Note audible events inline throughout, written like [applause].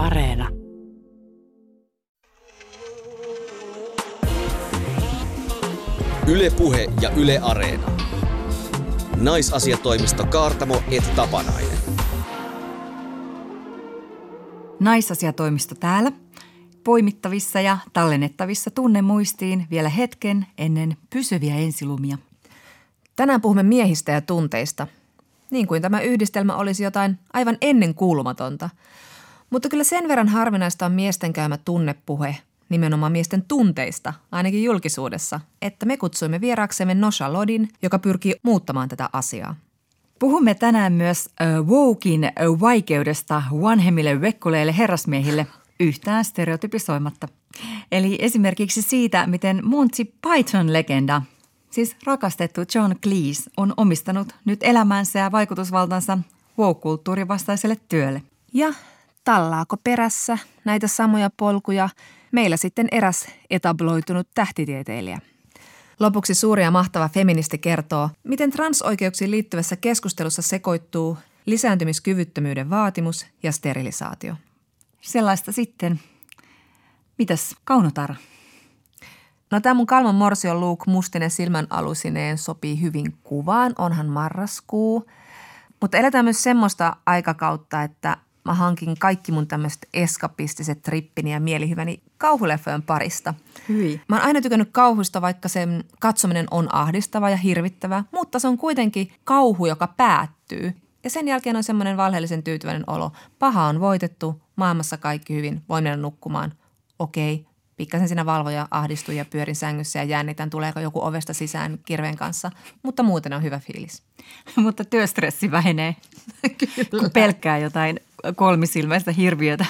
Areena. Ylepuhe ja Yle Areena. Naisasiatoimisto Kaartamo et Tapanainen. Naisasiatoimisto täällä. Poimittavissa ja tallennettavissa tunnemuistiin vielä hetken ennen pysyviä ensilumia. Tänään puhumme miehistä ja tunteista. Niin kuin tämä yhdistelmä olisi jotain aivan ennen kuulumatonta. Mutta kyllä sen verran harvinaista on miesten käymä tunnepuhe, nimenomaan miesten tunteista, ainakin julkisuudessa, että me kutsuimme vieraaksemme Nosha Lodin, joka pyrkii muuttamaan tätä asiaa. Puhumme tänään myös uh, wokin uh, vaikeudesta vanhemmille vekkuleille herrasmiehille yhtään stereotypisoimatta. Eli esimerkiksi siitä, miten Monty Python-legenda, siis rakastettu John Cleese, on omistanut nyt elämänsä ja vaikutusvaltansa woke-kulttuurin vastaiselle työlle. Ja tallaako perässä näitä samoja polkuja meillä sitten eräs etabloitunut tähtitieteilijä. Lopuksi suuri ja mahtava feministi kertoo, miten transoikeuksiin liittyvässä keskustelussa sekoittuu lisääntymiskyvyttömyyden vaatimus ja sterilisaatio. Sellaista sitten. Mitäs Kaunotar? No tämä mun kalman morsio Luke mustinen silmän alusineen sopii hyvin kuvaan, onhan marraskuu. Mutta eletään myös semmoista aikakautta, että mä hankin kaikki mun tämmöiset eskapistiset trippini ja mielihyväni kauhuleffojen parista. Hyi. Mä oon aina tykännyt kauhusta, vaikka sen katsominen on ahdistava ja hirvittävä, mutta se on kuitenkin kauhu, joka päättyy. Ja sen jälkeen on semmoinen valheellisen tyytyväinen olo. Paha on voitettu, maailmassa kaikki hyvin, voin mennä nukkumaan. Okei, pikkasen siinä valvoja ahdistui ja pyörin sängyssä ja jännitän, tuleeko joku ovesta sisään kirveen kanssa. Mutta muuten on hyvä fiilis. [laughs] Mutta työstressi vähenee, [laughs] kun pelkkää jotain kolmisilmäistä hirviötä.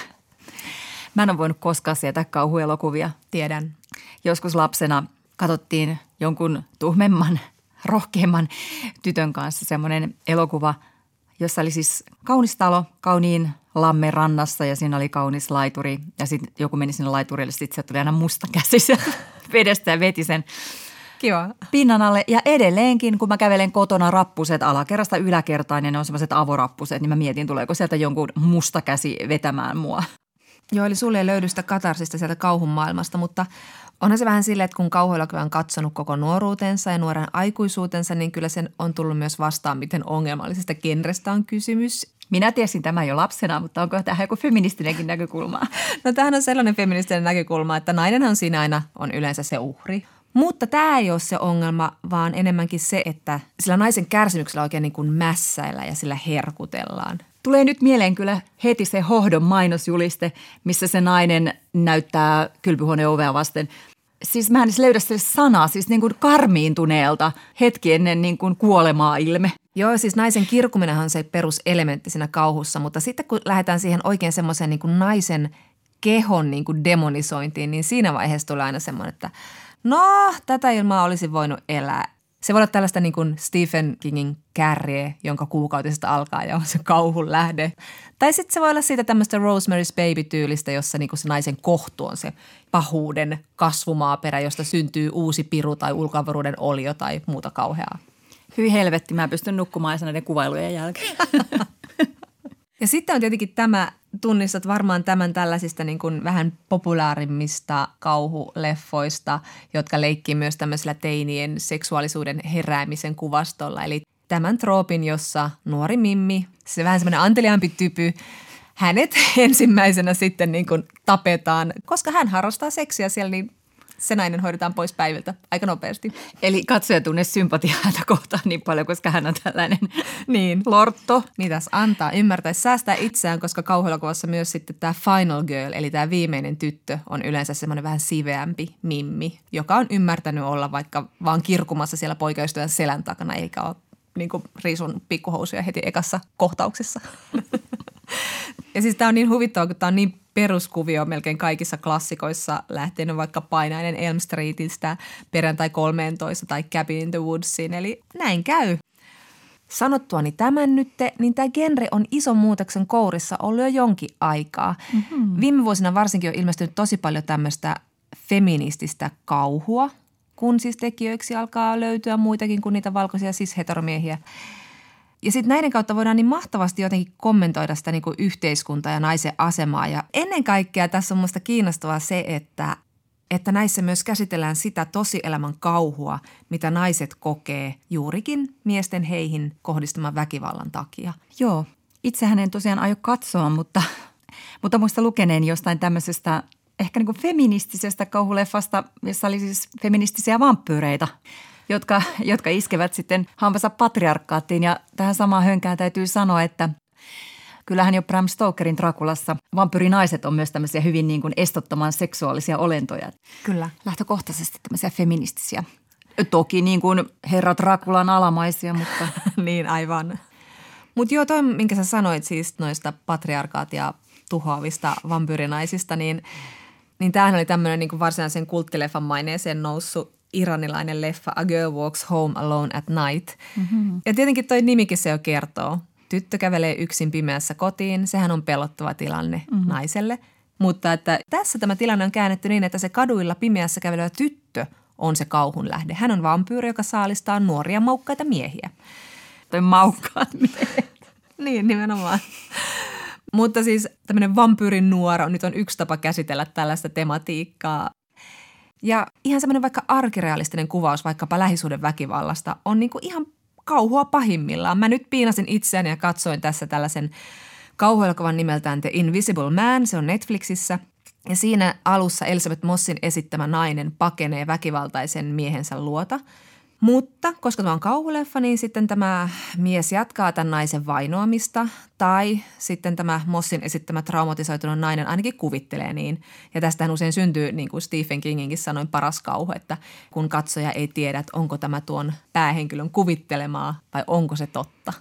Mä en ole voinut koskaan sietää kauhuelokuvia. Tiedän. Joskus lapsena katsottiin jonkun tuhmemman, [laughs] rohkeamman tytön kanssa semmoinen elokuva, jossa oli siis kaunis talo, kauniin lamme rannassa ja siinä oli kaunis laituri. Ja sitten joku meni sinne laiturille, sitten se tuli aina musta käsi [laughs] vedestä ja veti sen Kiva. pinnan alle. Ja edelleenkin, kun mä kävelen kotona rappuset alakerrasta yläkertaan ja ne on semmoiset avorappuset, niin mä mietin, tuleeko sieltä jonkun musta käsi vetämään mua. Joo, eli sulle ei löydy sitä katarsista sieltä kauhun maailmasta, mutta onhan se vähän silleen, että kun kauhuelokuva on katsonut koko nuoruutensa ja nuoren aikuisuutensa, niin kyllä sen on tullut myös vastaan, miten ongelmallisesta genrestä on kysymys. Minä tiesin tämän jo lapsena, mutta onko tähän joku feministinenkin näkökulma? No tämähän on sellainen feministinen näkökulma, että nainenhan siinä aina on yleensä se uhri. Mutta tämä ei ole se ongelma, vaan enemmänkin se, että sillä naisen kärsimyksellä oikein niin kuin mässäillä ja sillä herkutellaan. Tulee nyt mieleen kyllä heti se hohdon mainosjuliste, missä se nainen näyttää kylpyhuoneen ovea vasten. Siis mä en löydä sille sanaa, siis niin kuin karmiintuneelta hetki ennen niin kuin kuolemaa ilme. Joo, siis naisen kirkuminenhan on se peruselementti siinä kauhussa, mutta sitten kun lähdetään siihen oikein semmoiseen niin kuin naisen kehon niin kuin demonisointiin, niin siinä vaiheessa tulee aina semmoinen, että no, tätä ilmaa olisi voinut elää. Se voi olla tällaista niin kuin Stephen Kingin kärje, jonka kuukautisesta alkaa ja on se kauhun lähde. Tai sitten se voi olla siitä tämmöistä Rosemary's Baby-tyylistä, jossa niin kuin se naisen kohtu on se pahuuden kasvumaaperä, josta syntyy uusi piru tai ulkoavaruuden olio tai muuta kauheaa. Hyi helvetti, mä pystyn nukkumaan näiden kuvailujen jälkeen. [laughs] Ja sitten on tietenkin tämä, tunnistat varmaan tämän tällaisista niin kuin vähän populaarimmista kauhuleffoista, jotka leikkii myös tämmöisellä teinien seksuaalisuuden heräämisen kuvastolla. Eli tämän troopin, jossa nuori Mimmi, se vähän semmoinen anteliaampi typy, hänet [laughs] ensimmäisenä sitten niin kuin tapetaan, koska hän harrastaa seksiä siellä, niin se nainen hoidetaan pois päiviltä aika nopeasti. Eli katsoja tunne sympatiaa häntä kohtaan niin paljon, koska hän on tällainen [laughs] Niin. lortto. Mitäs antaa ymmärtää, säästää itseään, koska kauhuelokuvassa myös sitten tämä final girl, eli tämä viimeinen tyttö, on yleensä semmoinen vähän siveämpi mimmi, joka on ymmärtänyt olla vaikka vaan kirkumassa siellä poikaystävän selän takana, eikä ole niin kuin riisun pikkuhousuja heti ekassa kohtauksessa. [laughs] ja siis tämä on niin huvittava, kun tämä on niin peruskuvio melkein kaikissa klassikoissa, lähtenyt vaikka Painainen Elm Streetistä, Perjantai 13 tai Cabin in the Woodsiin, eli näin käy. Sanottuani tämän nyt, niin tämä genre on ison muutoksen kourissa ollut jo jonkin aikaa. Mm-hmm. Viime vuosina varsinkin on ilmestynyt tosi paljon tämmöistä feminististä kauhua, kun siis tekijöiksi alkaa löytyä muitakin kuin niitä valkoisia cis-heteromiehiä. Ja sitten näiden kautta voidaan niin mahtavasti jotenkin kommentoida sitä niin kuin yhteiskuntaa ja naisen asemaa. Ja ennen kaikkea tässä on minusta kiinnostavaa se, että, että näissä myös käsitellään sitä tosielämän kauhua, mitä naiset kokee juurikin miesten heihin kohdistuman väkivallan takia. Joo, itsehän en tosiaan aio katsoa, mutta, mutta muista lukeneen jostain tämmöisestä ehkä niin feministisestä kauhuleffasta, jossa oli siis feministisiä vampyyreitä – jotka, jotka iskevät sitten hampansa patriarkkaattiin. Ja tähän samaan hönkään täytyy sanoa, että kyllähän jo Bram Stokerin Drakulassa vampyrinaiset on myös tämmöisiä hyvin niin kuin estottoman seksuaalisia olentoja. Kyllä. Lähtökohtaisesti tämmöisiä feministisiä. Toki niin kuin herra Drakulan alamaisia, mutta... [laughs] niin, aivan. Mutta joo, toi, minkä sä sanoit siis noista patriarkaatia tuhoavista vampyrinaisista, niin, niin tämähän oli tämmöinen niin varsinaisen kulttileffan maineeseen noussut iranilainen leffa A Girl Walks Home Alone at Night. Mm-hmm. Ja tietenkin toi nimikin se jo kertoo. Tyttö kävelee yksin pimeässä kotiin. Sehän on pelottava tilanne mm-hmm. naiselle. Mutta että tässä tämä tilanne on käännetty niin, että se kaduilla pimeässä kävelevä tyttö on se kauhun lähde. Hän on vampyyri, joka saalistaa nuoria maukkaita miehiä. Tai maukkaat [laughs] miehet. niin, nimenomaan. Mutta siis tämmöinen vampyyrin nuoro nyt on yksi tapa käsitellä tällaista tematiikkaa. Ja ihan semmoinen vaikka arkirealistinen kuvaus vaikkapa lähisuuden väkivallasta on niin kuin ihan kauhua pahimmillaan. Mä nyt piinasin itseäni ja katsoin tässä tällaisen kauhuelokuvan nimeltään The Invisible Man, se on Netflixissä. Ja siinä alussa Elizabeth Mossin esittämä nainen pakenee väkivaltaisen miehensä luota – mutta koska tämä on kauhuleffa, niin sitten tämä mies jatkaa tämän naisen vainoamista tai sitten tämä Mossin esittämä traumatisoitunut nainen ainakin kuvittelee niin. Ja tästähän usein syntyy, niin kuin Stephen Kinginkin sanoi, paras kauhu, että kun katsoja ei tiedä, että onko tämä tuon päähenkilön kuvittelemaa vai onko se totta.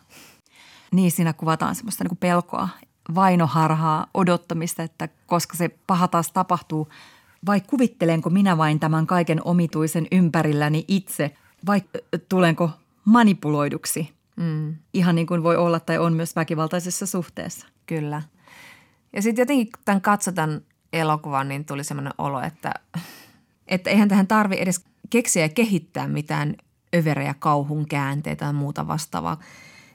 Niin, siinä kuvataan semmoista niin kuin pelkoa, vainoharhaa, odottamista, että koska se paha taas tapahtuu, vai kuvittelenko minä vain tämän kaiken omituisen ympärilläni itse – vai tulenko manipuloiduksi. Mm. Ihan niin kuin voi olla tai on myös väkivaltaisessa suhteessa. Kyllä. Ja sitten jotenkin kun tämän katsotaan elokuvan, niin tuli semmoinen olo, että, että eihän tähän tarvi edes keksiä ja kehittää mitään överejä kauhun käänteitä tai muuta vastaavaa.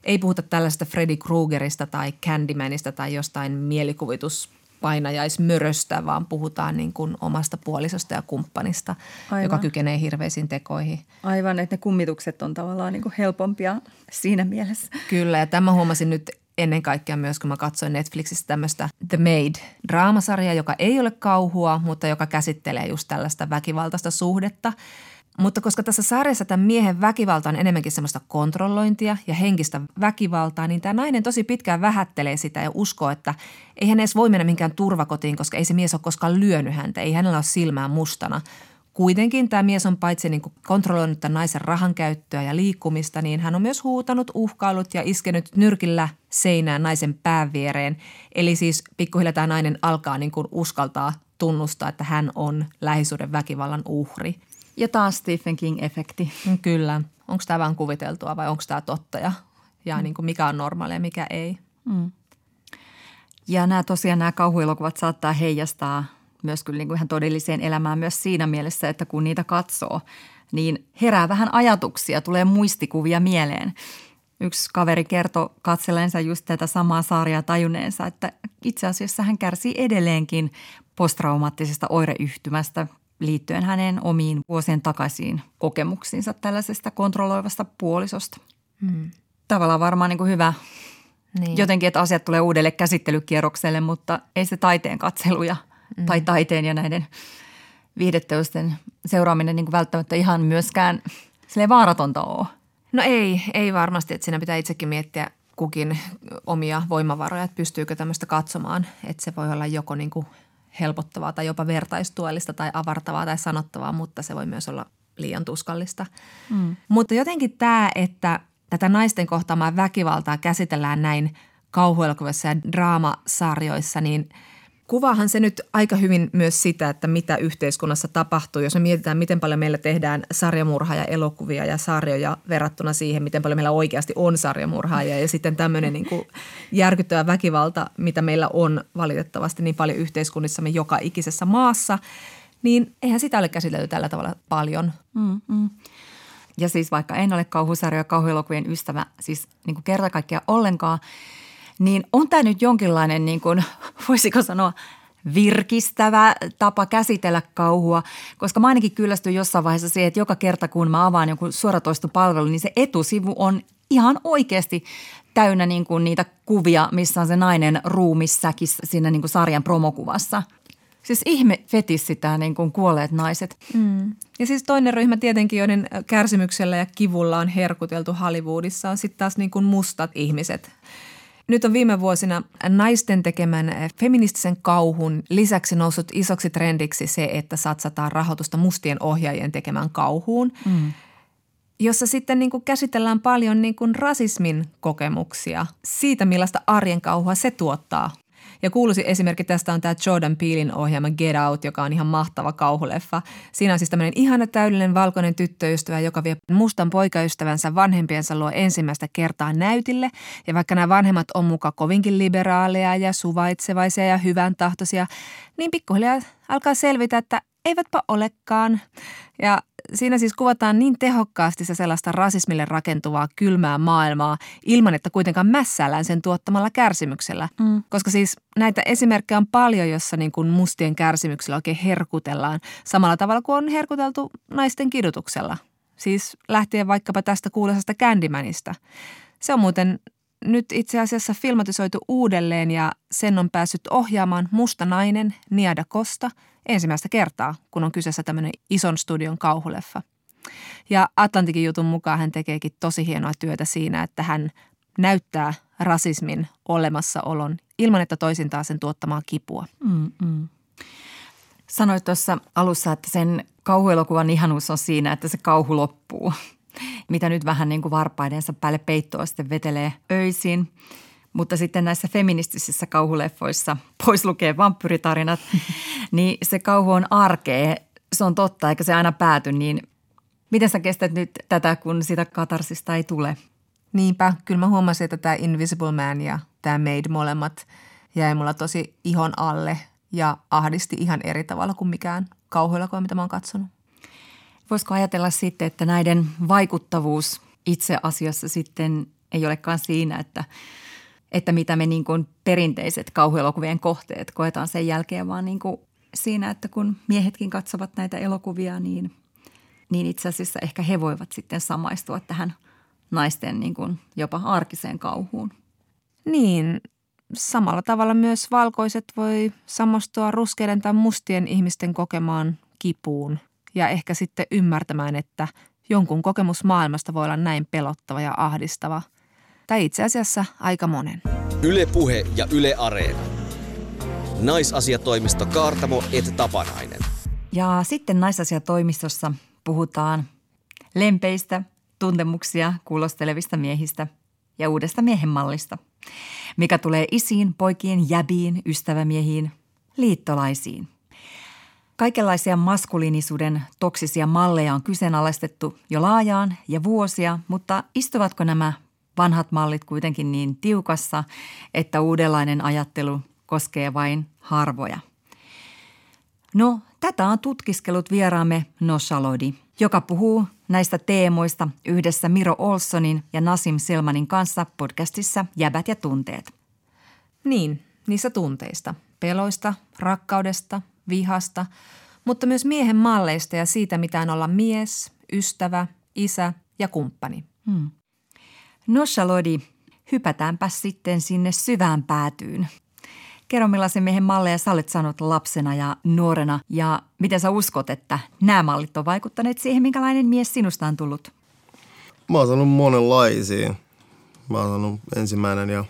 Ei puhuta tällaista Freddy Kruegerista tai Candymanista tai jostain mielikuvitus painajaismöröstä, vaan puhutaan niin kuin omasta puolisosta ja kumppanista, Aivan. joka kykenee hirveisiin tekoihin. Aivan, että ne kummitukset on tavallaan niin kuin helpompia siinä mielessä. Kyllä, ja tämä huomasin nyt ennen kaikkea myös, kun mä katsoin Netflixistä tämmöistä The Maid-draamasarjaa, joka ei ole kauhua, mutta joka käsittelee just tällaista väkivaltaista suhdetta – mutta koska tässä sarjassa tämän miehen väkivalta on enemmänkin semmoista kontrollointia ja henkistä väkivaltaa, niin tämä nainen tosi pitkään vähättelee sitä ja uskoo, että ei hän edes voi mennä minkään turvakotiin, koska ei se mies ole koskaan lyönyt häntä, ei hänellä ole silmää mustana. Kuitenkin tämä mies on paitsi niin kontrolloinut tämän naisen rahan käyttöä ja liikkumista, niin hän on myös huutanut, uhkailut ja iskenyt nyrkillä seinään naisen pään viereen. Eli siis pikkuhiljaa tämä nainen alkaa niin kuin uskaltaa tunnustaa, että hän on lähisuuden väkivallan uhri. Ja taas Stephen King-efekti. Mm, kyllä. Onko tämä vain kuviteltua vai onko tämä totta ja, ja mm. niin kuin mikä on normaalia ja mikä ei. Mm. Ja nämä tosiaan nämä kauhuelokuvat saattaa heijastaa myös kyllä niin kuin ihan todelliseen elämään myös siinä mielessä, että kun niitä katsoo, niin herää vähän ajatuksia, tulee muistikuvia mieleen. Yksi kaveri kertoi katseleensa just tätä samaa sarjaa tajuneensa, että itse asiassa hän kärsii edelleenkin posttraumaattisesta oireyhtymästä liittyen hänen omiin vuosien takaisiin kokemuksiinsa tällaisesta kontrolloivasta puolisosta. Hmm. Tavallaan varmaan niin kuin hyvä niin. jotenkin, että asiat tulee uudelle käsittelykierrokselle, mutta ei se taiteen katseluja hmm. tai taiteen ja näiden viihdetteosten seuraaminen niin kuin välttämättä ihan myöskään sille vaaratonta ole. No ei, ei varmasti, että siinä pitää itsekin miettiä kukin omia voimavaroja, että pystyykö tämmöistä katsomaan, että se voi olla joko niin kuin helpottavaa tai jopa vertaistuellista tai avartavaa tai sanottavaa, mutta se voi myös olla liian tuskallista. Mm. Mutta jotenkin tämä, että tätä naisten kohtaamaa väkivaltaa käsitellään näin kauhuelokuvissa ja draamasarjoissa, niin – Kuvaahan se nyt aika hyvin myös sitä, että mitä yhteiskunnassa tapahtuu, jos me mietitään, miten paljon meillä tehdään sarjamurhaa ja elokuvia ja sarjoja verrattuna siihen, miten paljon meillä oikeasti on sarjamurhaajia ja sitten tämmöinen niin kuin järkyttävä väkivalta, mitä meillä on valitettavasti niin paljon yhteiskunnissamme joka ikisessä maassa, niin eihän sitä ole käsitelty tällä tavalla paljon. Mm, mm. ja siis vaikka en ole kauhusarja ja kauhuelokuvien ystävä, siis niin kuin kerta kaikkiaan ollenkaan, niin on tämä nyt jonkinlainen, niin kuin, [laughs] voisiko sanoa, virkistävä tapa käsitellä kauhua, koska mä ainakin kyllästyn jossain vaiheessa siihen, että joka kerta kun mä avaan jonkun suoratoistopalvelun, niin se etusivu on ihan oikeasti täynnä niin kuin niitä kuvia, missä on se nainen ruumissäkin siinä niin kuin sarjan promokuvassa. Siis ihme fetissi tämä niin kuin kuolleet naiset. Mm. Ja siis toinen ryhmä tietenkin, joiden kärsimyksellä ja kivulla on herkuteltu Hollywoodissa, on sitten taas niin kuin mustat ihmiset. Nyt on viime vuosina naisten tekemän feministisen kauhun lisäksi noussut isoksi trendiksi se, että satsataan rahoitusta mustien ohjaajien tekemään kauhuun. Mm jossa sitten niin kuin käsitellään paljon niin kuin rasismin kokemuksia siitä, millaista arjen kauhua se tuottaa. Ja kuuluisi esimerkki tästä on tämä Jordan Peelin ohjaama Get Out, joka on ihan mahtava kauhuleffa. Siinä on siis tämmöinen ihana täydellinen valkoinen tyttöystävä, joka vie mustan poikaystävänsä vanhempiensa luo ensimmäistä kertaa näytille. Ja vaikka nämä vanhemmat on muka kovinkin liberaaleja ja suvaitsevaisia ja hyvän tahtoisia, niin pikkuhiljaa alkaa selvitä, että eivätpä olekaan. Ja siinä siis kuvataan niin tehokkaasti se sellaista rasismille rakentuvaa kylmää maailmaa ilman, että kuitenkaan mässäillään sen tuottamalla kärsimyksellä. Mm. Koska siis näitä esimerkkejä on paljon, jossa niin kuin mustien kärsimyksellä oikein herkutellaan samalla tavalla kuin on herkuteltu naisten kidutuksella. Siis lähtien vaikkapa tästä kuuluisesta Candymanista. Se on muuten nyt itse asiassa filmatisoitu uudelleen ja sen on päässyt ohjaamaan musta nainen Niada Kosta ensimmäistä kertaa, kun on kyseessä tämmöinen ison studion kauhuleffa. Ja Atlantikin jutun mukaan hän tekeekin tosi hienoa työtä siinä, että hän näyttää rasismin olemassaolon ilman, että toisintaa sen tuottamaa kipua. Mm-mm. Sanoit tuossa alussa, että sen kauhuelokuvan ihanuus on siinä, että se kauhu loppuu [laughs] mitä nyt vähän niin kuin varpaidensa päälle peittoa sitten vetelee öisin. Mutta sitten näissä feministisissä kauhuleffoissa, [laughs] pois lukee vampyritarinat, [laughs] niin se kauhu on arkea. Se on totta, eikä se aina pääty, niin miten sä kestät nyt tätä, kun sitä katarsista ei tule? Niinpä, kyllä mä huomasin, että tämä Invisible Man ja tämä Made molemmat jäi mulla tosi ihon alle ja ahdisti ihan eri tavalla kuin mikään kauhuelokuva, mitä mä oon katsonut. Voisiko ajatella sitten, että näiden vaikuttavuus itse asiassa sitten ei olekaan siinä, että, että mitä me niin kuin perinteiset kauhuelokuvien kohteet koetaan sen jälkeen, vaan niin kuin siinä, että kun miehetkin katsovat näitä elokuvia, niin, niin itse asiassa ehkä he voivat sitten samaistua tähän naisten niin kuin jopa arkiseen kauhuun. Niin, samalla tavalla myös valkoiset voi samastua ruskeiden tai mustien ihmisten kokemaan kipuun – ja ehkä sitten ymmärtämään, että jonkun kokemus maailmasta voi olla näin pelottava ja ahdistava. Tai itse asiassa aika monen. Yle Puhe ja Yle Areena. Naisasiatoimisto Kaartamo et Tapanainen. Ja sitten naisasiatoimistossa puhutaan lempeistä, tuntemuksia kuulostelevista miehistä ja uudesta miehen mallista, mikä tulee isiin, poikien, jäbiin, ystävämiehiin, liittolaisiin. Kaikenlaisia maskuliinisuuden toksisia malleja on kyseenalaistettu jo laajaan ja vuosia, mutta istuvatko nämä vanhat mallit kuitenkin niin tiukassa, että uudenlainen ajattelu koskee vain harvoja? No, tätä on tutkiskellut vieraamme Noshalodi, joka puhuu näistä teemoista yhdessä Miro Olsonin ja Nasim Selmanin kanssa podcastissa Jäbät ja tunteet. Niin, niissä tunteista. Peloista, rakkaudesta, vihasta, mutta myös miehen malleista ja siitä, mitä on olla mies, ystävä, isä ja kumppani. Hmm. Nosha Lodi, hypätäänpä sitten sinne syvään päätyyn. Kerro millaisen miehen malleja sä olet saanut lapsena ja nuorena ja miten sä uskot, että nämä mallit on vaikuttaneet siihen, minkälainen mies sinusta on tullut? Mä oon saanut monenlaisia. Mä oon saanut ensimmäinen ja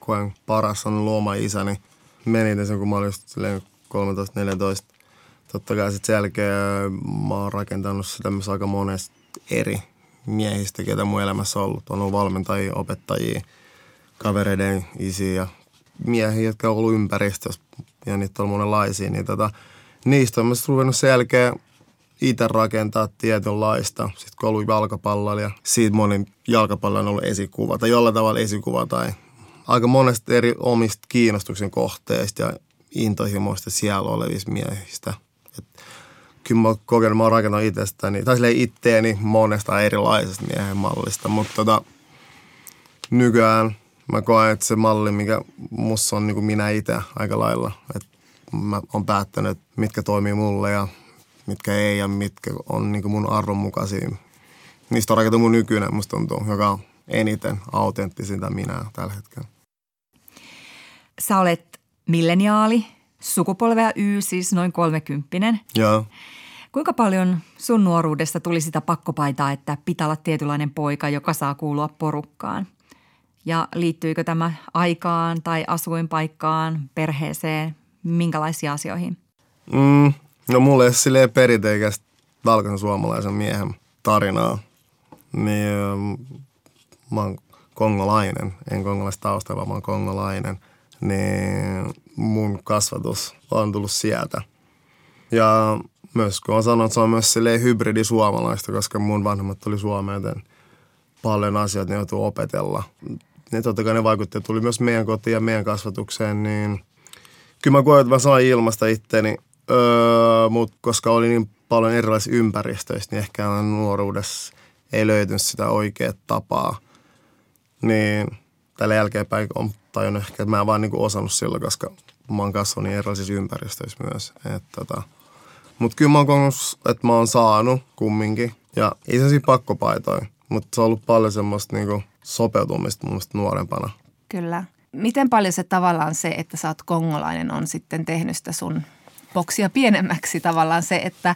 koen paras on luoma isäni. Menin sen, kun mä olin 13-14. Totta kai sitten sen jälkeen mä oon rakentanut sitä myös aika monesta eri miehistä, ketä mun elämässä on ollut. On ollut valmentajia, opettajia, kavereiden isiä ja miehiä, jotka on ollut ympäristössä ja niitä on monenlaisia. Niin tota, niistä on myös ruvennut sen jälkeen itse rakentaa tietynlaista. Sitten kun on ollut jalkapalloilija, siitä moni jalkapallo on ollut esikuva tai jollain tavalla esikuva tai aika monesta eri omista kiinnostuksen kohteista ja intohimoista siellä olevista miehistä. Et kyllä mä oon kokenut, mä oon rakentanut itsestäni, tai silleen itteeni monesta erilaisesta miehen mallista, mutta tota, nykyään mä koen, että se malli, mikä musta on niin kuin minä itse aika lailla, että mä oon päättänyt, että mitkä toimii mulle ja mitkä ei ja mitkä on niin kuin mun arvon mukaisia. Niistä on rakentunut mun nykyinen, musta tuntuu, joka on eniten autenttisinta minä tällä hetkellä. Sä olet milleniaali, sukupolvea Y, siis noin kolmekymppinen. Joo. Kuinka paljon sun nuoruudesta tuli sitä pakkopaitaa, että pitää olla tietynlainen poika, joka saa kuulua porukkaan? Ja liittyykö tämä aikaan tai asuinpaikkaan, perheeseen, minkälaisiin asioihin? Mm, no mulle ei ole perinteikästä valkoisen suomalaisen miehen tarinaa. Niin ähm, mä oon kongolainen, en kongolaista taustalla, vaan mä oon kongolainen. Niin mun kasvatus on tullut sieltä. Ja myös kun on sanonut, että se on myös silleen hybridi suomalaista, koska mun vanhemmat tuli Suomeen, joten paljon asioita ne joutuu opetella. Ne totta kai ne vaikutti, tuli myös meidän kotiin ja meidän kasvatukseen, niin kyllä mä koen, että mä sain ilmasta itteni, öö, mutta koska oli niin paljon erilaisissa ympäristöissä, niin ehkä nuoruudessa ei löytynyt sitä oikeaa tapaa. Niin tällä jälkeenpäin on tajunnut ehkä, että mä en vaan niin osannut silloin, koska mä oon kasvanut niin erilaisissa ympäristöissä myös. Et, tota. Mutta kyllä mä oon kokenut, että mä oon saanut kumminkin. Ja ei se pakkopaitoja, mutta se on ollut paljon semmoista niinku sopeutumista mun mielestä nuorempana. Kyllä. Miten paljon se tavallaan se, että sä oot kongolainen, on sitten tehnyt sitä sun boksia pienemmäksi tavallaan se, että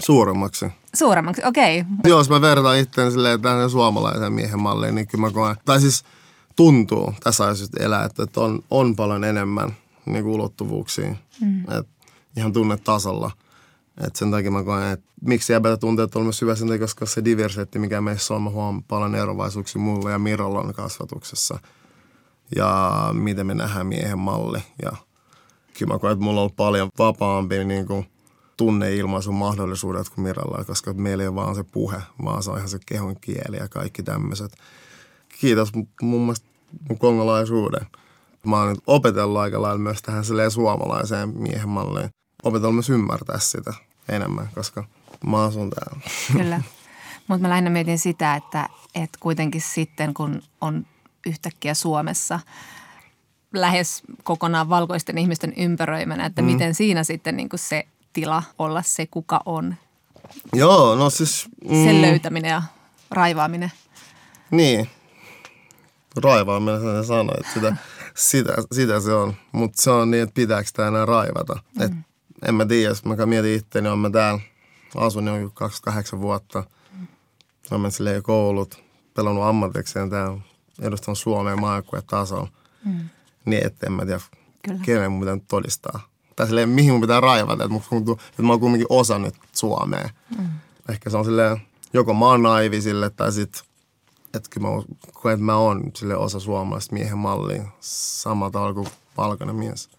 Suuremmaksi. suuremmaksi, okei. Okay. Jos mä vertaan itseäni silleen tähän suomalaisen miehen malliin, niin kyllä mä koen, tai siis tuntuu tässä ajassa elää, että että on, on paljon enemmän niin kuin ulottuvuuksia. Mm. Et ihan tunnetasolla. Et sen takia mä koen, että miksi jäbätä tunteet on myös hyvä sen takia, koska se diversiteetti, mikä meissä on, mä huomaan paljon erovaisuuksia mulle ja Mirolla kasvatuksessa. Ja miten me nähdään miehen malli. Ja kyllä mä koen, että mulla on paljon vapaampi niin kuin tunneilmaisun mahdollisuudet kuin Miralla, koska meillä ei ole vaan se puhe, vaan se on ihan se kehon kieli ja kaikki tämmöiset. Kiitos mun mielestä mun kongolaisuuden. Mä oon nyt opetellut aika lailla myös tähän suomalaiseen miehen malliin. Opetellut myös ymmärtää sitä enemmän, koska mä asun täällä. [laughs] Kyllä. Mutta mä lähinnä mietin sitä, että, että kuitenkin sitten kun on yhtäkkiä Suomessa lähes kokonaan valkoisten ihmisten ympäröimänä, että mm. miten siinä sitten niin se tila olla se, kuka on. Joo, no siis... Mm, Sen löytäminen ja raivaaminen. Niin. Raivaaminen, sen sanoit, että sitä, sitä, sitä se on. Mutta se on niin, että pitääkö sitä enää raivata. Mm. Et, en mä tiedä, jos mä mietin itseäni, on mä täällä asun jo 28 vuotta. Mm. Olen silleen koulut, pelannut ammatikseen täällä, edustanut Suomeen maajoukkueen tasolla. Mm. Niin, että en mä tiedä, Kyllä. kenen mun pitää todistaa tai silleen, mihin mun pitää raivata, että, tuntuu, että mä oon kumminkin osa nyt Suomea. Mm. Ehkä se on silleen, joko mä oon naivi sille, tai sitten, että mä koen, että mä oon sille osa suomalaista miehen mallia samalla tavalla kuin valkoinen mies.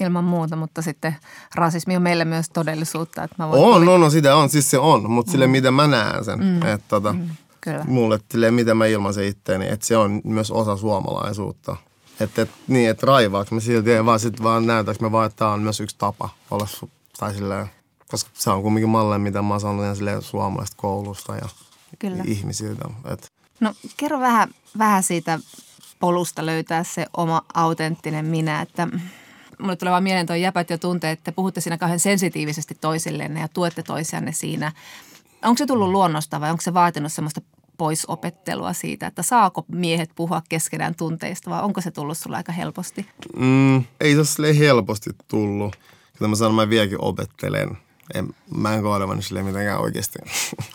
Ilman muuta, mutta sitten rasismi on meille myös todellisuutta. Että mä voin on, on, no sitä on, siis se on, mutta mm. sille miten mä näen sen. Mm. Että tota, mm. Kyllä. Mulle, silleen, miten mä ilmaisen itteeni, että se on myös osa suomalaisuutta. Että et, niin, että raivaako me silti, vaan sitten vaan näytäks me vaan, että tämä on myös yksi tapa olla, tai silleen, koska se on kumminkin malleja, mitä mä oon saanut ihan silleen suomalaisesta koulusta ja Kyllä. ihmisiltä. Et. No kerro vähän, vähän siitä polusta löytää se oma autenttinen minä, että mulle tulee vaan mieleen tuo jäpät ja tunteet, että puhutte siinä kauhean sensitiivisesti toisillenne ja tuette toisianne siinä. Onko se tullut luonnosta vai onko se vaatinut semmoista poisopettelua siitä, että saako miehet puhua keskenään tunteista vai onko se tullut sulle aika helposti? Mm, ei se ole helposti tullut. Kyllä mä sanon, mä vieläkin opettelen. En, mä en koe olevani mitenkään oikeasti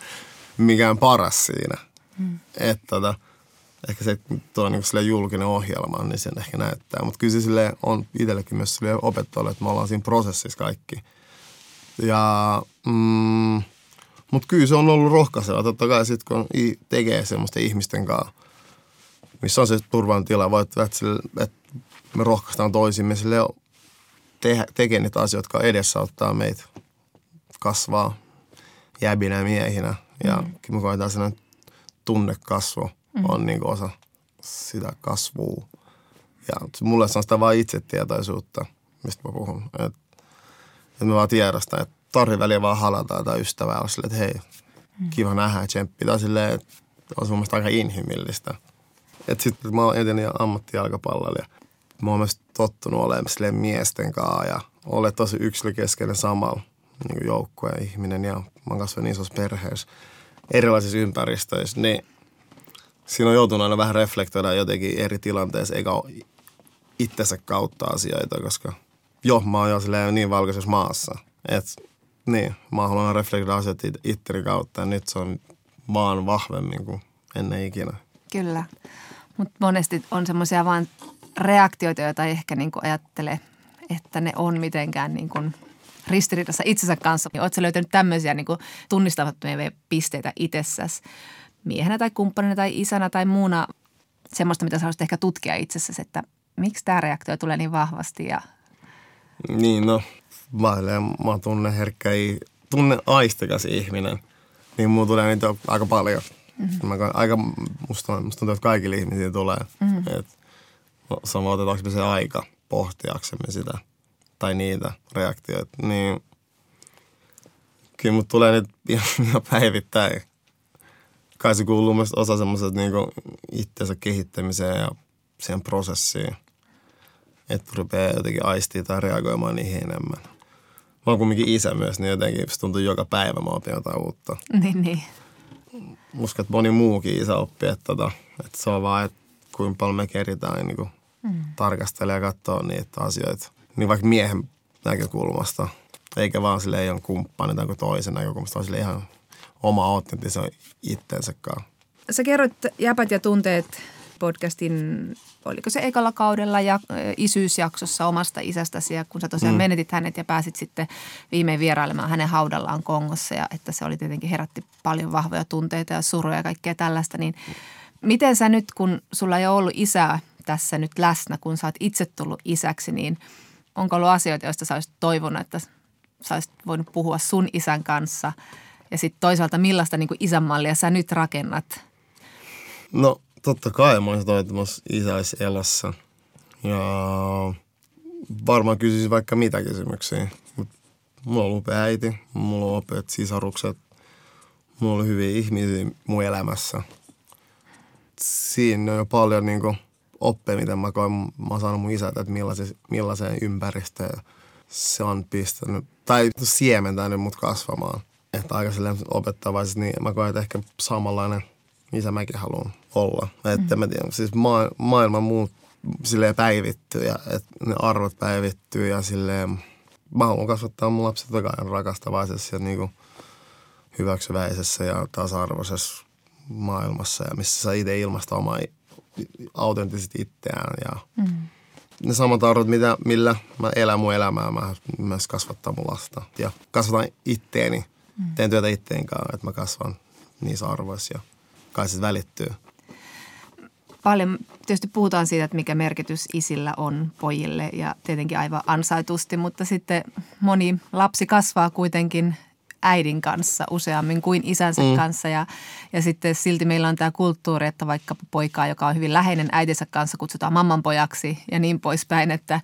[laughs] mikään paras siinä. Mm. Että tota, ehkä se, tuo niin sille julkinen ohjelma, niin sen ehkä näyttää. Mutta kyllä se sille on itsellekin myös sille opettajalle, että me ollaan siinä prosessissa kaikki. Ja mm, mutta kyllä se on ollut rohkaiseva. Totta kai sitten kun tekee semmoista ihmisten kanssa, missä on se turvallinen tila, voit, että, että me rohkaistaan toisimme sille te, tekee niitä asioita, jotka edesauttaa meitä kasvaa jäbinä miehinä. Ja mm. me koetaan sellainen tunnekasvu mm. on niin osa sitä kasvua. Ja mulle se on sitä vain itsetietoisuutta, mistä mä puhun. Että et me vaan tiedostaa, että torriväliä vaan halataan tai ystävää on silleen, että hei, kiva nähdä, tsemppi. Tai silleen, että on sun mielestä aika inhimillistä. Että sitten mä oon etenkin ammattijalkapalloilija. Mä oon myös tottunut olemaan silleen miesten kanssa ja ole tosi yksilökeskeinen samalla niin joukkueen ihminen ja mä oon kasvanut isossa perheessä erilaisissa ympäristöissä, niin on joutunut aina vähän reflektoida jotenkin eri tilanteissa, eikä itsensä kautta asioita, koska jo, mä oon jo niin valkoisessa maassa, että niin, mä haluan reflektoida asioita itteri kautta ja nyt se on vaan vahvemmin kuin ennen ikinä. Kyllä, mutta monesti on semmoisia vain reaktioita, joita ei ehkä niin ajattele, että ne on mitenkään niin kuin ristiriidassa itsensä kanssa. Oletko löytänyt tämmöisiä niin tunnistamattomia pisteitä itsessäsi miehenä tai kumppanina tai isänä tai muuna semmoista, mitä sä haluaisit ehkä tutkia itsessäsi, että miksi tämä reaktio tulee niin vahvasti ja niin, no, mä, mä tunne herkkä, tunne aistikas ihminen, niin mulla tulee niitä aika paljon. Mm-hmm. Mä, aika, musta, musta tuntuu, että kaikille ihmisille tulee. Mm-hmm. Et, no, sama otetaanko se aika pohtiaksemme sitä tai niitä reaktioita, niin kyllä mut tulee nyt [laughs] ihan, ihan päivittäin. Kai se kuuluu myös osa semmoiset niinku itsensä kehittämiseen ja siihen prosessiin – että rupeaa jotenkin aistia tai reagoimaan niihin enemmän. Mä oon kumminkin isä myös, niin jotenkin se tuntuu joka päivä mä opin jotain uutta. [laughs] Niin, niin. Uskon, että moni muukin isä oppii, että, tota, että se on vaan, että kuinka paljon me keritään niin kuin mm. tarkastella ja katsoa niitä asioita. Niin vaikka miehen näkökulmasta, eikä vaan sille ei ole kumppani tai toisen näkökulmasta, vaan sille ihan oma autenttisen itsensäkaan. Sä kerroit Jäpät ja tunteet podcastin, oliko se ekalla kaudella ja isyysjaksossa omasta isästäsi ja kun sä tosiaan mm. menetit hänet ja pääsit sitten viimein vierailemaan hänen haudallaan Kongossa ja että se oli tietenkin herätti paljon vahvoja tunteita ja suruja ja kaikkea tällaista, niin miten sä nyt, kun sulla ei ole ollut isää tässä nyt läsnä, kun sä oot itse tullut isäksi, niin onko ollut asioita, joista sä olisit toivonut, että sä olisit voinut puhua sun isän kanssa ja sitten toisaalta millaista niin isänmallia sä nyt rakennat? No totta kai mä olisin toivottamassa isä olisi elossa. Ja varmaan kysyisin vaikka mitä kysymyksiä. Mut mulla on upea äiti, mulla on upeat sisarukset, mulla on hyviä ihmisiä mun elämässä. Siinä on jo paljon niin kuin, oppeja, mitä mä koen, mä oon saanut mun isältä, että millaiseen, millaiseen ympäristöön se on pistänyt, tai siementänyt mut kasvamaan. Että aika silleen opettavaisesti, niin mä koen, että ehkä samanlainen – missä mäkin haluan olla. Että mm. mä tiedän, siis ma- maailma muut silleen päivittyy ja että ne arvot päivittyy ja silleen mä haluan kasvattaa mun lapset takaisin rakastavaisessa ja niinku hyväksyväisessä ja tasa-arvoisessa maailmassa ja missä sä itse ilmaista omaa autenttisesti itseään ja mm. ne samat arvot, mitä, millä mä elän mun elämää, mä myös kasvattaa mun lasta ja kasvatan itteeni, mm. teen työtä itteen kanssa, että mä kasvan niissä arvoissa ja kai se välittyy. Paljon tietysti puhutaan siitä, että mikä merkitys isillä on pojille ja tietenkin aivan ansaitusti, mutta sitten moni lapsi kasvaa kuitenkin äidin kanssa useammin kuin isänsä mm. kanssa. Ja, ja sitten silti meillä on tämä kulttuuri, että vaikka poikaa, joka on hyvin läheinen äitinsä kanssa, kutsutaan mammanpojaksi ja niin poispäin. Että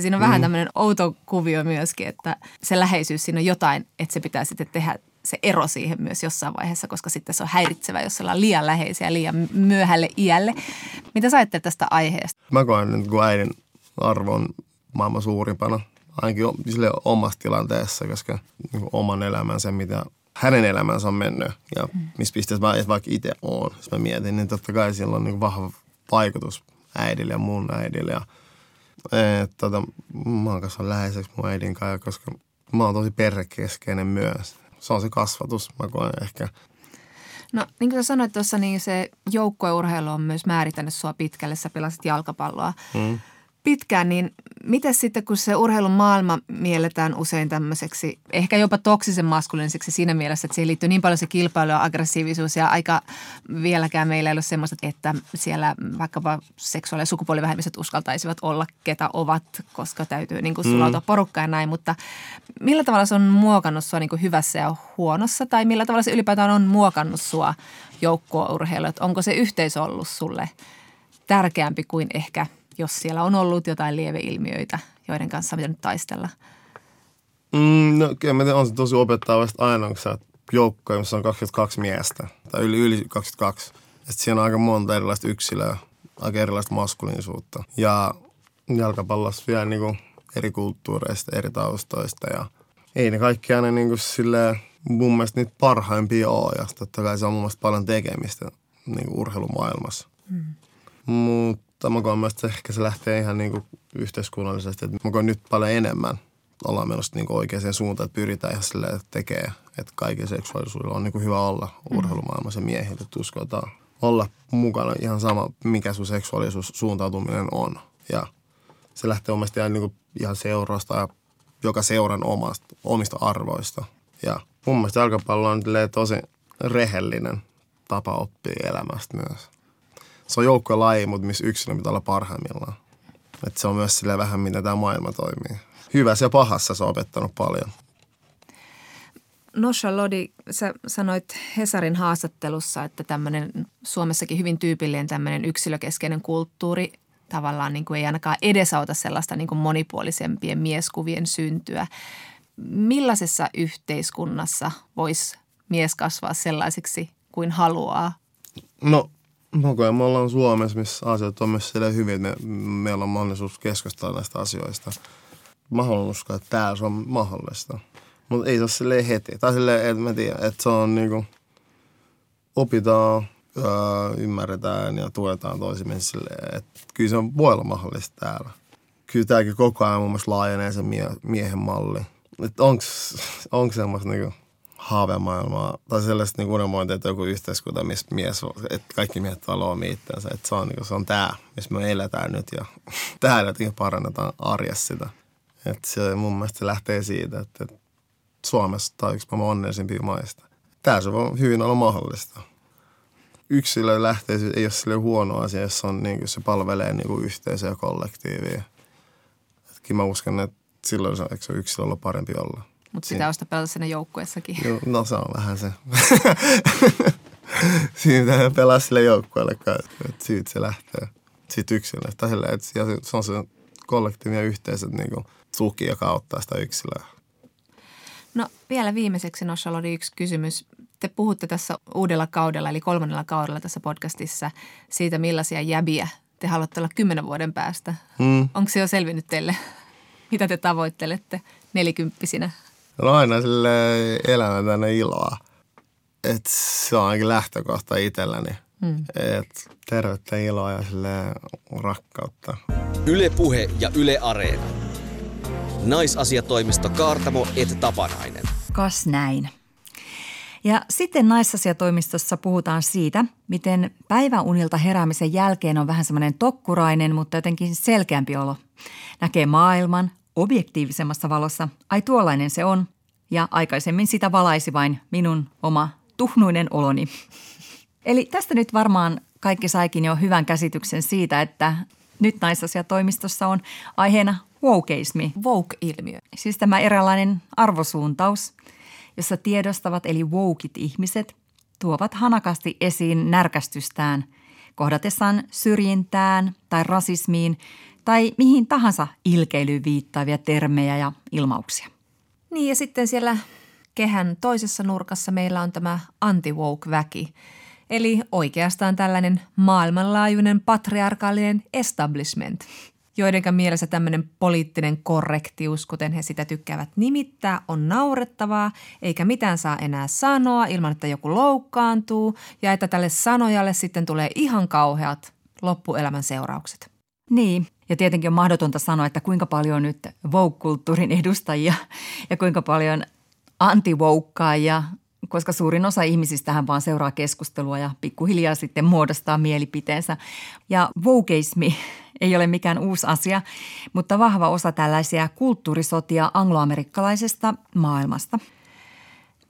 siinä on mm. vähän tämmöinen outo kuvio myöskin, että se läheisyys, siinä on jotain, että se pitää sitten tehdä se ero siihen myös jossain vaiheessa, koska sitten se on häiritsevä, jos ollaan liian läheisiä liian myöhälle iälle. Mitä sä ajattelet tästä aiheesta? Mä koen kun äidin arvo on maailman suurimpana, ainakin sille omassa tilanteessa, koska niin oman elämänsä, mitä hänen elämänsä on mennyt ja mm. missä pisteessä mä vaikka itse oon, jos mä mietin, niin totta kai sillä on niin vahva vaikutus äidille ja mun äidille. Ja, et, tota, mä oon kanssa läheiseksi mun äidin kanssa, koska mä oon tosi perhekeskeinen myös se on se kasvatus, mä koen ehkä. No niin kuin sä sanoit tuossa, niin se joukkueurheilu on myös määrittänyt sua pitkälle. Sä pelasit jalkapalloa. Mm pitkään, niin miten sitten, kun se urheilun maailma mielletään usein tämmöiseksi, ehkä jopa toksisen maskuliiniseksi siinä mielessä, että siihen liittyy niin paljon se kilpailu ja aggressiivisuus ja aika vieläkään meillä ei ole semmoista, että siellä vaikkapa seksuaali- ja sukupuolivähemmistöt uskaltaisivat olla, ketä ovat, koska täytyy niin kuin mm. sulautua mm. porukkaan ja näin, mutta millä tavalla se on muokannut sua niin kuin hyvässä ja huonossa tai millä tavalla se ylipäätään on muokannut sua joukkueurheilu, onko se yhteisö ollut sulle tärkeämpi kuin ehkä – jos siellä on ollut jotain lieveilmiöitä, joiden kanssa on pitänyt taistella? Mm, no kyllä mä tiedän, on se tosi opettava aina, kun sä oot joukkoja, missä on 22 miestä, tai yli, yli 22. Et siinä on aika monta erilaista yksilöä, aika erilaista maskuliinisuutta. Ja jalkapallossa vielä niin kuin eri kulttuureista, eri taustoista ja ei ne kaikki aina niin kuin silleen, mun mielestä niitä parhaimpia ole ja totta kai se on mun mielestä paljon tekemistä niin kuin urheilumaailmassa. Mm. Mutta mä koen mielestä ehkä se lähtee ihan niin kuin yhteiskunnallisesti, että mä koen nyt paljon enemmän ollaan menossa niin oikeaan suuntaan, että pyritään ihan silleen, että tekee, että kaiken seksuaalisuudella on niin kuin hyvä olla urheilumaailmassa miehille, että uskotaan olla mukana ihan sama, mikä sun seksuaalisuus suuntautuminen on. Ja se lähtee omasta ihan, niin kuin ihan seurasta ja joka seuran omasta, omista arvoista. Ja mun mielestä jalkapallo on tosi rehellinen tapa oppia elämästä myös. Se on joukkojen laji, mutta missä yksilö pitää olla parhaimmillaan. Et se on myös sille vähän, miten tämä maailma toimii. Hyvässä ja pahassa se on opettanut paljon. Nosha Lodi, sä sanoit Hesarin haastattelussa, että tämmöinen Suomessakin hyvin tyypillinen tämmöinen yksilökeskeinen kulttuuri tavallaan niin kuin ei ainakaan edesauta sellaista niin kuin monipuolisempien mieskuvien syntyä. Millaisessa yhteiskunnassa voisi mies kasvaa sellaiseksi kuin haluaa? No, Mokoja me ollaan Suomessa, missä asiat on myös hyvin, että me, meillä on mahdollisuus keskustella näistä asioista. Mä haluan uskoa, että täällä on mahdollista. Mutta ei se ole silleen heti. Tai silleen, että mä tiedän, että se on niinku, opitaan, öö, ymmärretään ja tuetaan toisimme silleen, että kyllä se on, voi olla mahdollista täällä. Kyllä tämäkin koko ajan mun mielestä laajenee se mie- miehen malli. Että onko semmoista niinku haavemaailmaa tai sellaista niinku unelmointia, että joku yhteiskunta, missä mies, että kaikki miehet valoo itsensä. Että se on, niinku, se on tämä, missä me eletään nyt ja [laughs] täällä jotenkin parannetaan arjessa sitä. Että se mun mielestä se lähtee siitä, että, että Suomessa tai yksi maailman onnellisimpia maista. Tämä voi hyvin olla mahdollista. Yksilö lähtee, ei ole sille huono asia, jos on, niin kuin se palvelee niin kuin yhteisöä ja kollektiivia. Etkin mä uskon, että silloin se, eikö se yksilö olla parempi olla. Mutta sitä osta pelata siinä joukkueessakin. Joo, no se on vähän se. [laughs] Siinä pitää pelaa sille joukkueelle, että siitä se lähtee. Siitä yksilöstä. Tai että se on se kollektiivinen yhteisö, että niin tuki, joka auttaa sitä yksilöä. No vielä viimeiseksi Noshalodi yksi kysymys. Te puhutte tässä uudella kaudella, eli kolmannella kaudella tässä podcastissa siitä, millaisia jäbiä te haluatte olla kymmenen vuoden päästä. Hmm. Onko se jo selvinnyt teille? Mitä te tavoittelette nelikymppisinä? No aina sille elämä tänne iloa. Et se on ainakin lähtökohta itselläni. Hmm. Et tervettä iloa ja sille rakkautta. Yle Puhe ja Yle Areena. Naisasiatoimisto Kaartamo et Tapanainen. Kas näin. Ja sitten naisasiatoimistossa puhutaan siitä, miten päiväunilta heräämisen jälkeen on vähän semmoinen tokkurainen, mutta jotenkin selkeämpi olo. Näkee maailman objektiivisemmassa valossa. Ai tuollainen se on. Ja aikaisemmin sitä valaisi vain minun oma tuhnuinen oloni. [laughs] Eli tästä nyt varmaan kaikki saikin jo hyvän käsityksen siitä, että nyt naisasiatoimistossa on aiheena wokeismi. Woke-ilmiö. Siis tämä eräänlainen arvosuuntaus, jossa tiedostavat eli wokit ihmiset tuovat hanakasti esiin närkästystään kohdatessaan syrjintään tai rasismiin tai mihin tahansa ilkeilyyn viittaavia termejä ja ilmauksia. Niin ja sitten siellä kehän toisessa nurkassa meillä on tämä anti-woke-väki – Eli oikeastaan tällainen maailmanlaajuinen patriarkaalinen establishment, joidenka mielessä tämmöinen poliittinen korrektius, kuten he sitä tykkäävät nimittää, on naurettavaa, eikä mitään saa enää sanoa ilman, että joku loukkaantuu ja että tälle sanojalle sitten tulee ihan kauheat loppuelämän seuraukset. Niin, ja tietenkin on mahdotonta sanoa, että kuinka paljon nyt woke-kulttuurin edustajia ja kuinka paljon anti ja koska suurin osa ihmisistähän vaan seuraa keskustelua ja pikkuhiljaa sitten muodostaa mielipiteensä. Ja vokeismi ei ole mikään uusi asia, mutta vahva osa tällaisia kulttuurisotia angloamerikkalaisesta maailmasta.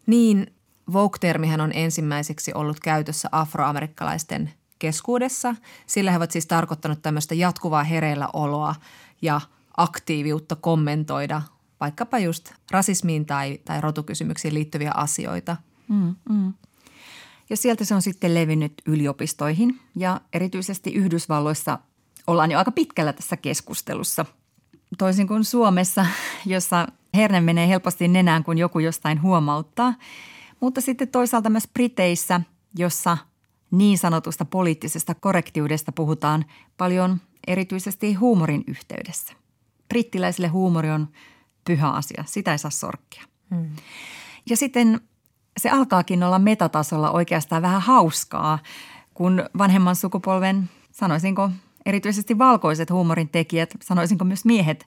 Niin, Vogue-termihän on ensimmäiseksi ollut käytössä afroamerikkalaisten keskuudessa. Sillä he ovat siis tarkoittanut tämmöistä jatkuvaa hereilläoloa ja aktiiviutta kommentoida vaikkapa just rasismiin tai, tai rotukysymyksiin liittyviä asioita. Mm, mm. Ja sieltä se on sitten levinnyt yliopistoihin ja erityisesti Yhdysvalloissa ollaan jo aika pitkällä tässä keskustelussa. Toisin kuin Suomessa, jossa Herne menee helposti nenään, kun joku jostain huomauttaa. Mutta sitten toisaalta myös Briteissä, jossa niin sanotusta poliittisesta korrektiudesta puhutaan paljon erityisesti huumorin yhteydessä. Brittiläisille huumori on pyhä asia, sitä ei saa sorkkia. Hmm. Ja sitten se alkaakin olla metatasolla oikeastaan vähän hauskaa, kun vanhemman sukupolven, sanoisinko erityisesti valkoiset huumorin tekijät, sanoisinko myös miehet,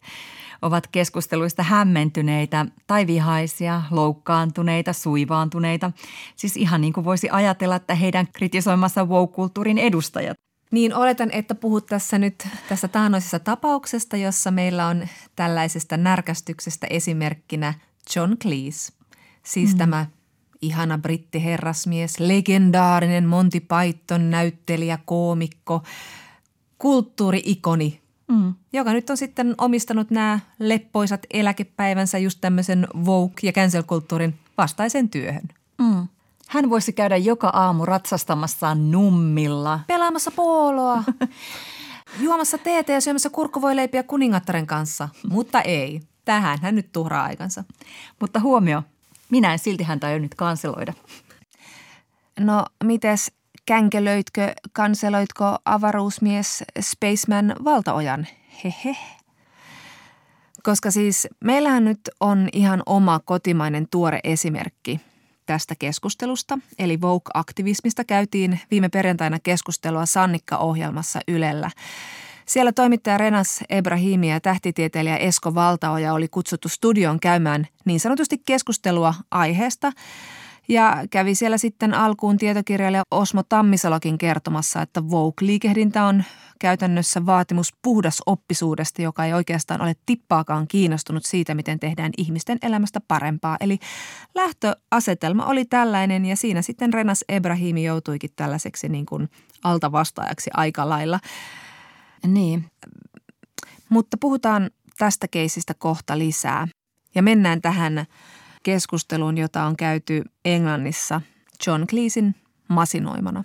ovat keskusteluista hämmentyneitä tai vihaisia, loukkaantuneita, suivaantuneita. Siis ihan niin kuin voisi ajatella, että heidän kritisoimassa woke-kulttuurin edustajat. Niin oletan, että puhut tässä nyt tästä taannoisesta tapauksesta, jossa meillä on tällaisesta närkästyksestä esimerkkinä John Cleese. Siis mm. tämä ihana brittiherrasmies, legendaarinen Monty Python näyttelijä, koomikko, kulttuuriikoni, mm. joka nyt on sitten omistanut nämä leppoisat eläkepäivänsä just tämmöisen woke- ja cancel-kulttuurin vastaisen työhön. Mm. Hän voisi käydä joka aamu ratsastamassa nummilla. Pelaamassa pooloa. [laughs] juomassa teetä ja syömässä kurkkuvoileipiä kuningattaren kanssa. Mutta ei. Tähän hän nyt tuhraa aikansa. Mutta huomio, minä en silti häntä aio nyt kanseloida. No, mites känkelöitkö, kanseloitko avaruusmies Spaceman valtaojan? Hehe. Koska siis meillähän nyt on ihan oma kotimainen tuore esimerkki tästä keskustelusta. Eli Vogue-aktivismista käytiin viime perjantaina keskustelua Sannikka-ohjelmassa Ylellä. Siellä toimittaja Renas Ebrahimi ja tähtitieteilijä Esko Valtaoja oli kutsuttu studioon käymään niin sanotusti keskustelua aiheesta – ja kävi siellä sitten alkuun tietokirjailija Osmo Tammisalokin kertomassa, että Vogue-liikehdintä on käytännössä vaatimus puhdas oppisuudesta, joka ei oikeastaan ole tippaakaan kiinnostunut siitä, miten tehdään ihmisten elämästä parempaa. Eli lähtöasetelma oli tällainen ja siinä sitten Renas Ebrahimi joutuikin tällaiseksi niin kuin altavastaajaksi aika lailla. Niin. Mutta puhutaan tästä keisistä kohta lisää. Ja mennään tähän keskusteluun, jota on käyty Englannissa John Cleesin masinoimana.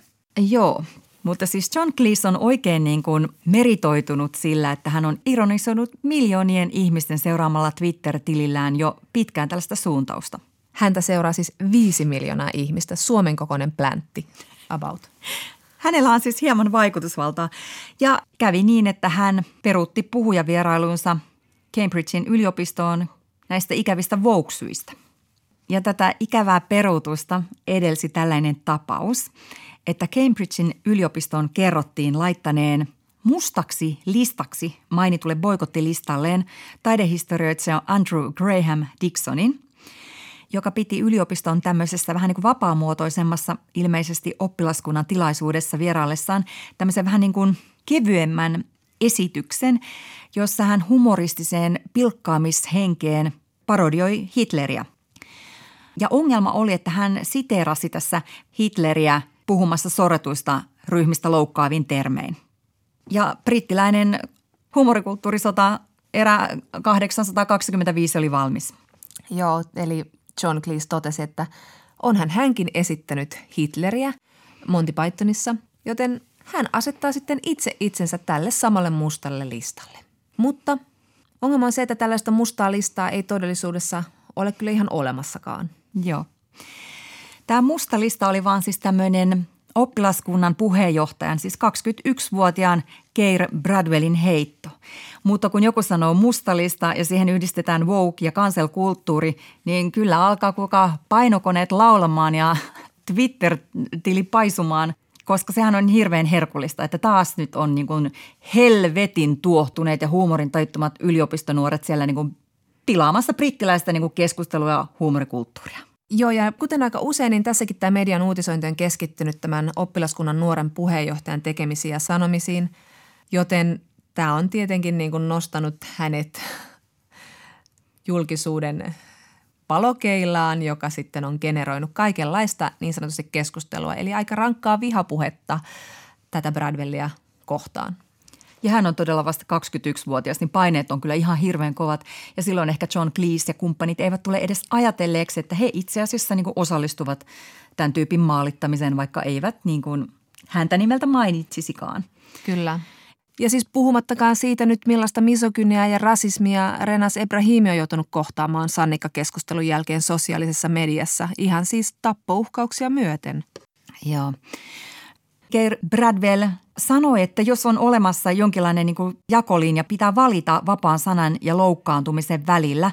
Joo, mutta siis John Cleese on oikein niin kuin meritoitunut sillä, että hän on ironisoinut miljoonien ihmisten seuraamalla Twitter-tilillään jo pitkään tällaista suuntausta. Häntä seuraa siis viisi miljoonaa ihmistä, Suomen kokoinen pläntti about. Hänellä on siis hieman vaikutusvaltaa ja kävi niin, että hän peruutti puhujavierailunsa Cambridgein yliopistoon näistä ikävistä vouksyistä – ja tätä ikävää peruutusta edelsi tällainen tapaus, että Cambridgein yliopiston kerrottiin laittaneen mustaksi listaksi mainitulle boikottilistalleen taidehistorioitsija Andrew Graham Dixonin, joka piti yliopiston tämmöisessä vähän niin kuin vapaamuotoisemmassa ilmeisesti oppilaskunnan tilaisuudessa vieraillessaan tämmöisen vähän niin kuin kevyemmän esityksen, jossa hän humoristiseen pilkkaamishenkeen parodioi Hitleriä – ja ongelma oli, että hän siteerasi tässä Hitleriä puhumassa sorretuista ryhmistä loukkaavin termein. Ja brittiläinen humorikulttuurisota erä 825 oli valmis. Joo, eli John Cleese totesi, että onhan hänkin esittänyt Hitleriä Monty Pythonissa, joten hän asettaa sitten itse itsensä tälle samalle mustalle listalle. Mutta ongelma on se, että tällaista mustaa listaa ei todellisuudessa ole kyllä ihan olemassakaan. Joo. Tämä musta lista oli vaan siis tämmöinen oppilaskunnan puheenjohtajan, siis 21-vuotiaan Keir Bradwellin heitto. Mutta kun joku sanoo mustalista ja siihen yhdistetään woke ja kanselkulttuuri, niin kyllä alkaa kuka painokoneet laulamaan ja [laughs] Twitter-tili paisumaan, koska sehän on hirveän herkullista, että taas nyt on niin kuin helvetin tuohtuneet ja huumorin taittumat yliopistonuoret siellä niin kuin pilaamassa brittiläistä niin keskustelua ja huumorikulttuuria. Joo, ja kuten aika usein, niin tässäkin tämä median uutisointi on keskittynyt tämän oppilaskunnan nuoren puheenjohtajan tekemisiin ja sanomisiin, joten tämä on tietenkin niin kuin nostanut hänet julkisuuden palokeilaan, joka sitten on generoinut kaikenlaista niin sanotusti keskustelua, eli aika rankkaa vihapuhetta tätä Bradwellia kohtaan. Ja hän on todella vasta 21-vuotias, niin paineet on kyllä ihan hirveän kovat. Ja silloin ehkä John Cleese ja kumppanit eivät tule edes ajatelleeksi, että he itse asiassa niin kuin osallistuvat tämän tyypin maalittamiseen, vaikka eivät niin kuin häntä nimeltä mainitsisikaan. Kyllä. Ja siis puhumattakaan siitä nyt, millaista misogyniaa ja rasismia Renas Ebrahimi on joutunut kohtaamaan Sannikka-keskustelun jälkeen sosiaalisessa mediassa, ihan siis tappouhkauksia myöten. Joo. Keir Bradwell sanoi, että jos on olemassa jonkinlainen niin kuin jakolinja, pitää valita vapaan sanan ja loukkaantumisen välillä,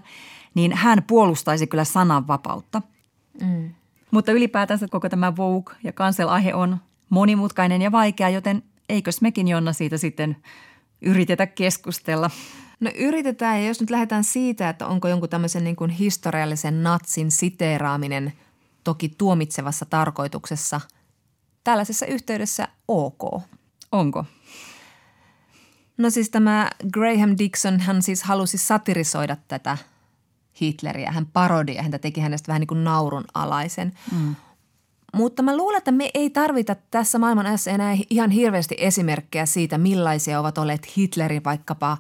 niin hän puolustaisi kyllä sananvapautta. Mm. Mutta ylipäätänsä koko tämä Vogue ja cancel-aihe on monimutkainen ja vaikea, joten eikös mekin Jonna siitä sitten yritetä keskustella? No yritetään ja jos nyt lähdetään siitä, että onko jonkun tämmöisen niin kuin historiallisen natsin siteeraaminen toki tuomitsevassa tarkoituksessa tällaisessa yhteydessä ok. Onko? No siis tämä Graham Dixon, hän siis halusi satirisoida tätä Hitleriä. Hän parodia, häntä teki hänestä vähän niin kuin naurun alaisen. Mm. Mutta mä luulen, että me ei tarvita tässä maailman ajassa enää ihan hirveästi esimerkkejä siitä, millaisia ovat olleet Hitlerin vaikkapa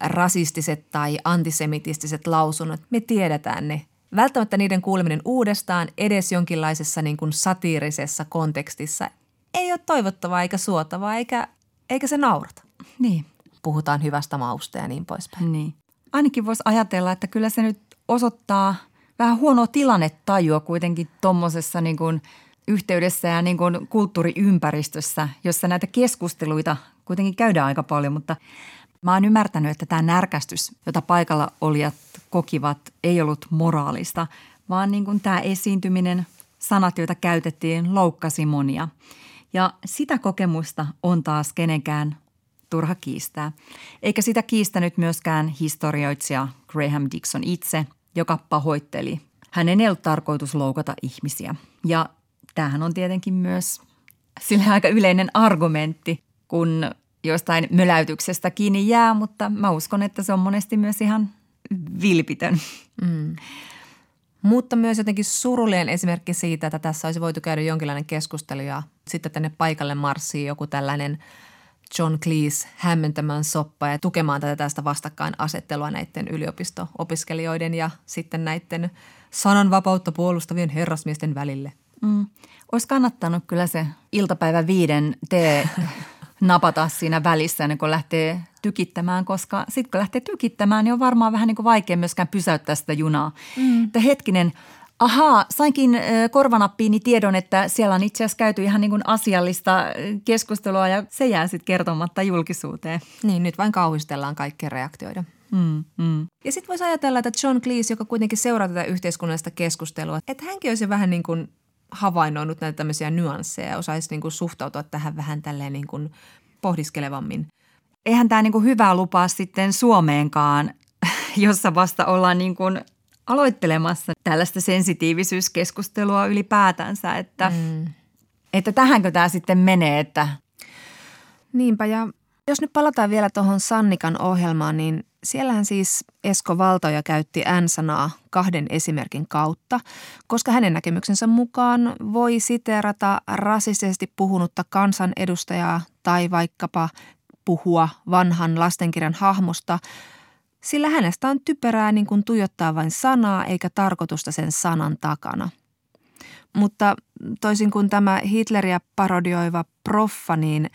rasistiset tai antisemitistiset lausunnot. Me tiedetään ne. Välttämättä niiden kuuleminen uudestaan edes jonkinlaisessa niin kuin satiirisessa kontekstissa ei ole toivottavaa eikä suotavaa eikä, eikä se naurata. Niin. Puhutaan hyvästä mausta ja niin poispäin. Niin. Ainakin voisi ajatella, että kyllä se nyt osoittaa vähän huonoa tilannetajua kuitenkin tuommoisessa niin kuin yhteydessä ja niin kuin kulttuuriympäristössä, jossa näitä keskusteluita kuitenkin käydään aika paljon, mutta mä oon ymmärtänyt, että tämä närkästys, jota paikalla olijat kokivat, ei ollut moraalista, vaan niin kuin tämä esiintyminen, sanat, joita käytettiin, loukkasi monia. Ja sitä kokemusta on taas kenenkään turha kiistää. Eikä sitä kiistänyt myöskään historioitsija Graham Dixon itse, joka pahoitteli. Hänen ei ollut tarkoitus loukata ihmisiä. Ja tämähän on tietenkin myös sillä aika yleinen argumentti, kun jostain möläytyksestä kiinni jää, mutta mä uskon, että se on monesti myös ihan vilpitön. Mm. Mutta myös jotenkin surullinen esimerkki siitä, että tässä olisi voitu käydä jonkinlainen keskustelu ja sitten tänne paikalle marssii joku tällainen John Cleese hämmentämään soppa ja tukemaan tätä tästä vastakkainasettelua näiden yliopisto-opiskelijoiden ja sitten näiden sananvapautta puolustavien herrasmiesten välille. Mm. Olisi kannattanut kyllä se iltapäivä viiden tee napata siinä välissä ennen kuin lähtee tykittämään, koska sitten kun lähtee tykittämään, niin on varmaan vähän niin kuin vaikea myöskään pysäyttää sitä junaa. Mm. Että hetkinen, ahaa, sainkin korvanappiini tiedon, että siellä on itse asiassa käyty ihan niin kuin asiallista keskustelua ja se jää sitten kertomatta julkisuuteen. Niin, nyt vain kauhistellaan kaikkea reaktioida. Mm, mm. Ja sitten voisi ajatella, että John Cleese, joka kuitenkin seuraa tätä yhteiskunnallista keskustelua, että hänkin olisi vähän niin kuin havainnoinut näitä tämmöisiä nyansseja ja osaisi niin kuin suhtautua tähän vähän tälleen niin kuin pohdiskelevammin. Eihän tämä niin kuin hyvä lupaa sitten Suomeenkaan, [laughs] jossa vasta ollaan niin kuin aloittelemassa tällaista sensitiivisyyskeskustelua ylipäätänsä, että, mm. että tähänkö tämä sitten menee, että Niinpä ja jos nyt palataan vielä tuohon Sannikan ohjelmaan, niin siellähän siis Esko Valtoja käytti N-sanaa kahden esimerkin kautta, koska hänen näkemyksensä mukaan voi siteerata rasistisesti puhunutta kansanedustajaa tai vaikkapa puhua vanhan lastenkirjan hahmosta, sillä hänestä on typerää niin kuin tuijottaa vain sanaa eikä tarkoitusta sen sanan takana. Mutta toisin kuin tämä Hitleriä parodioiva proffa, niin –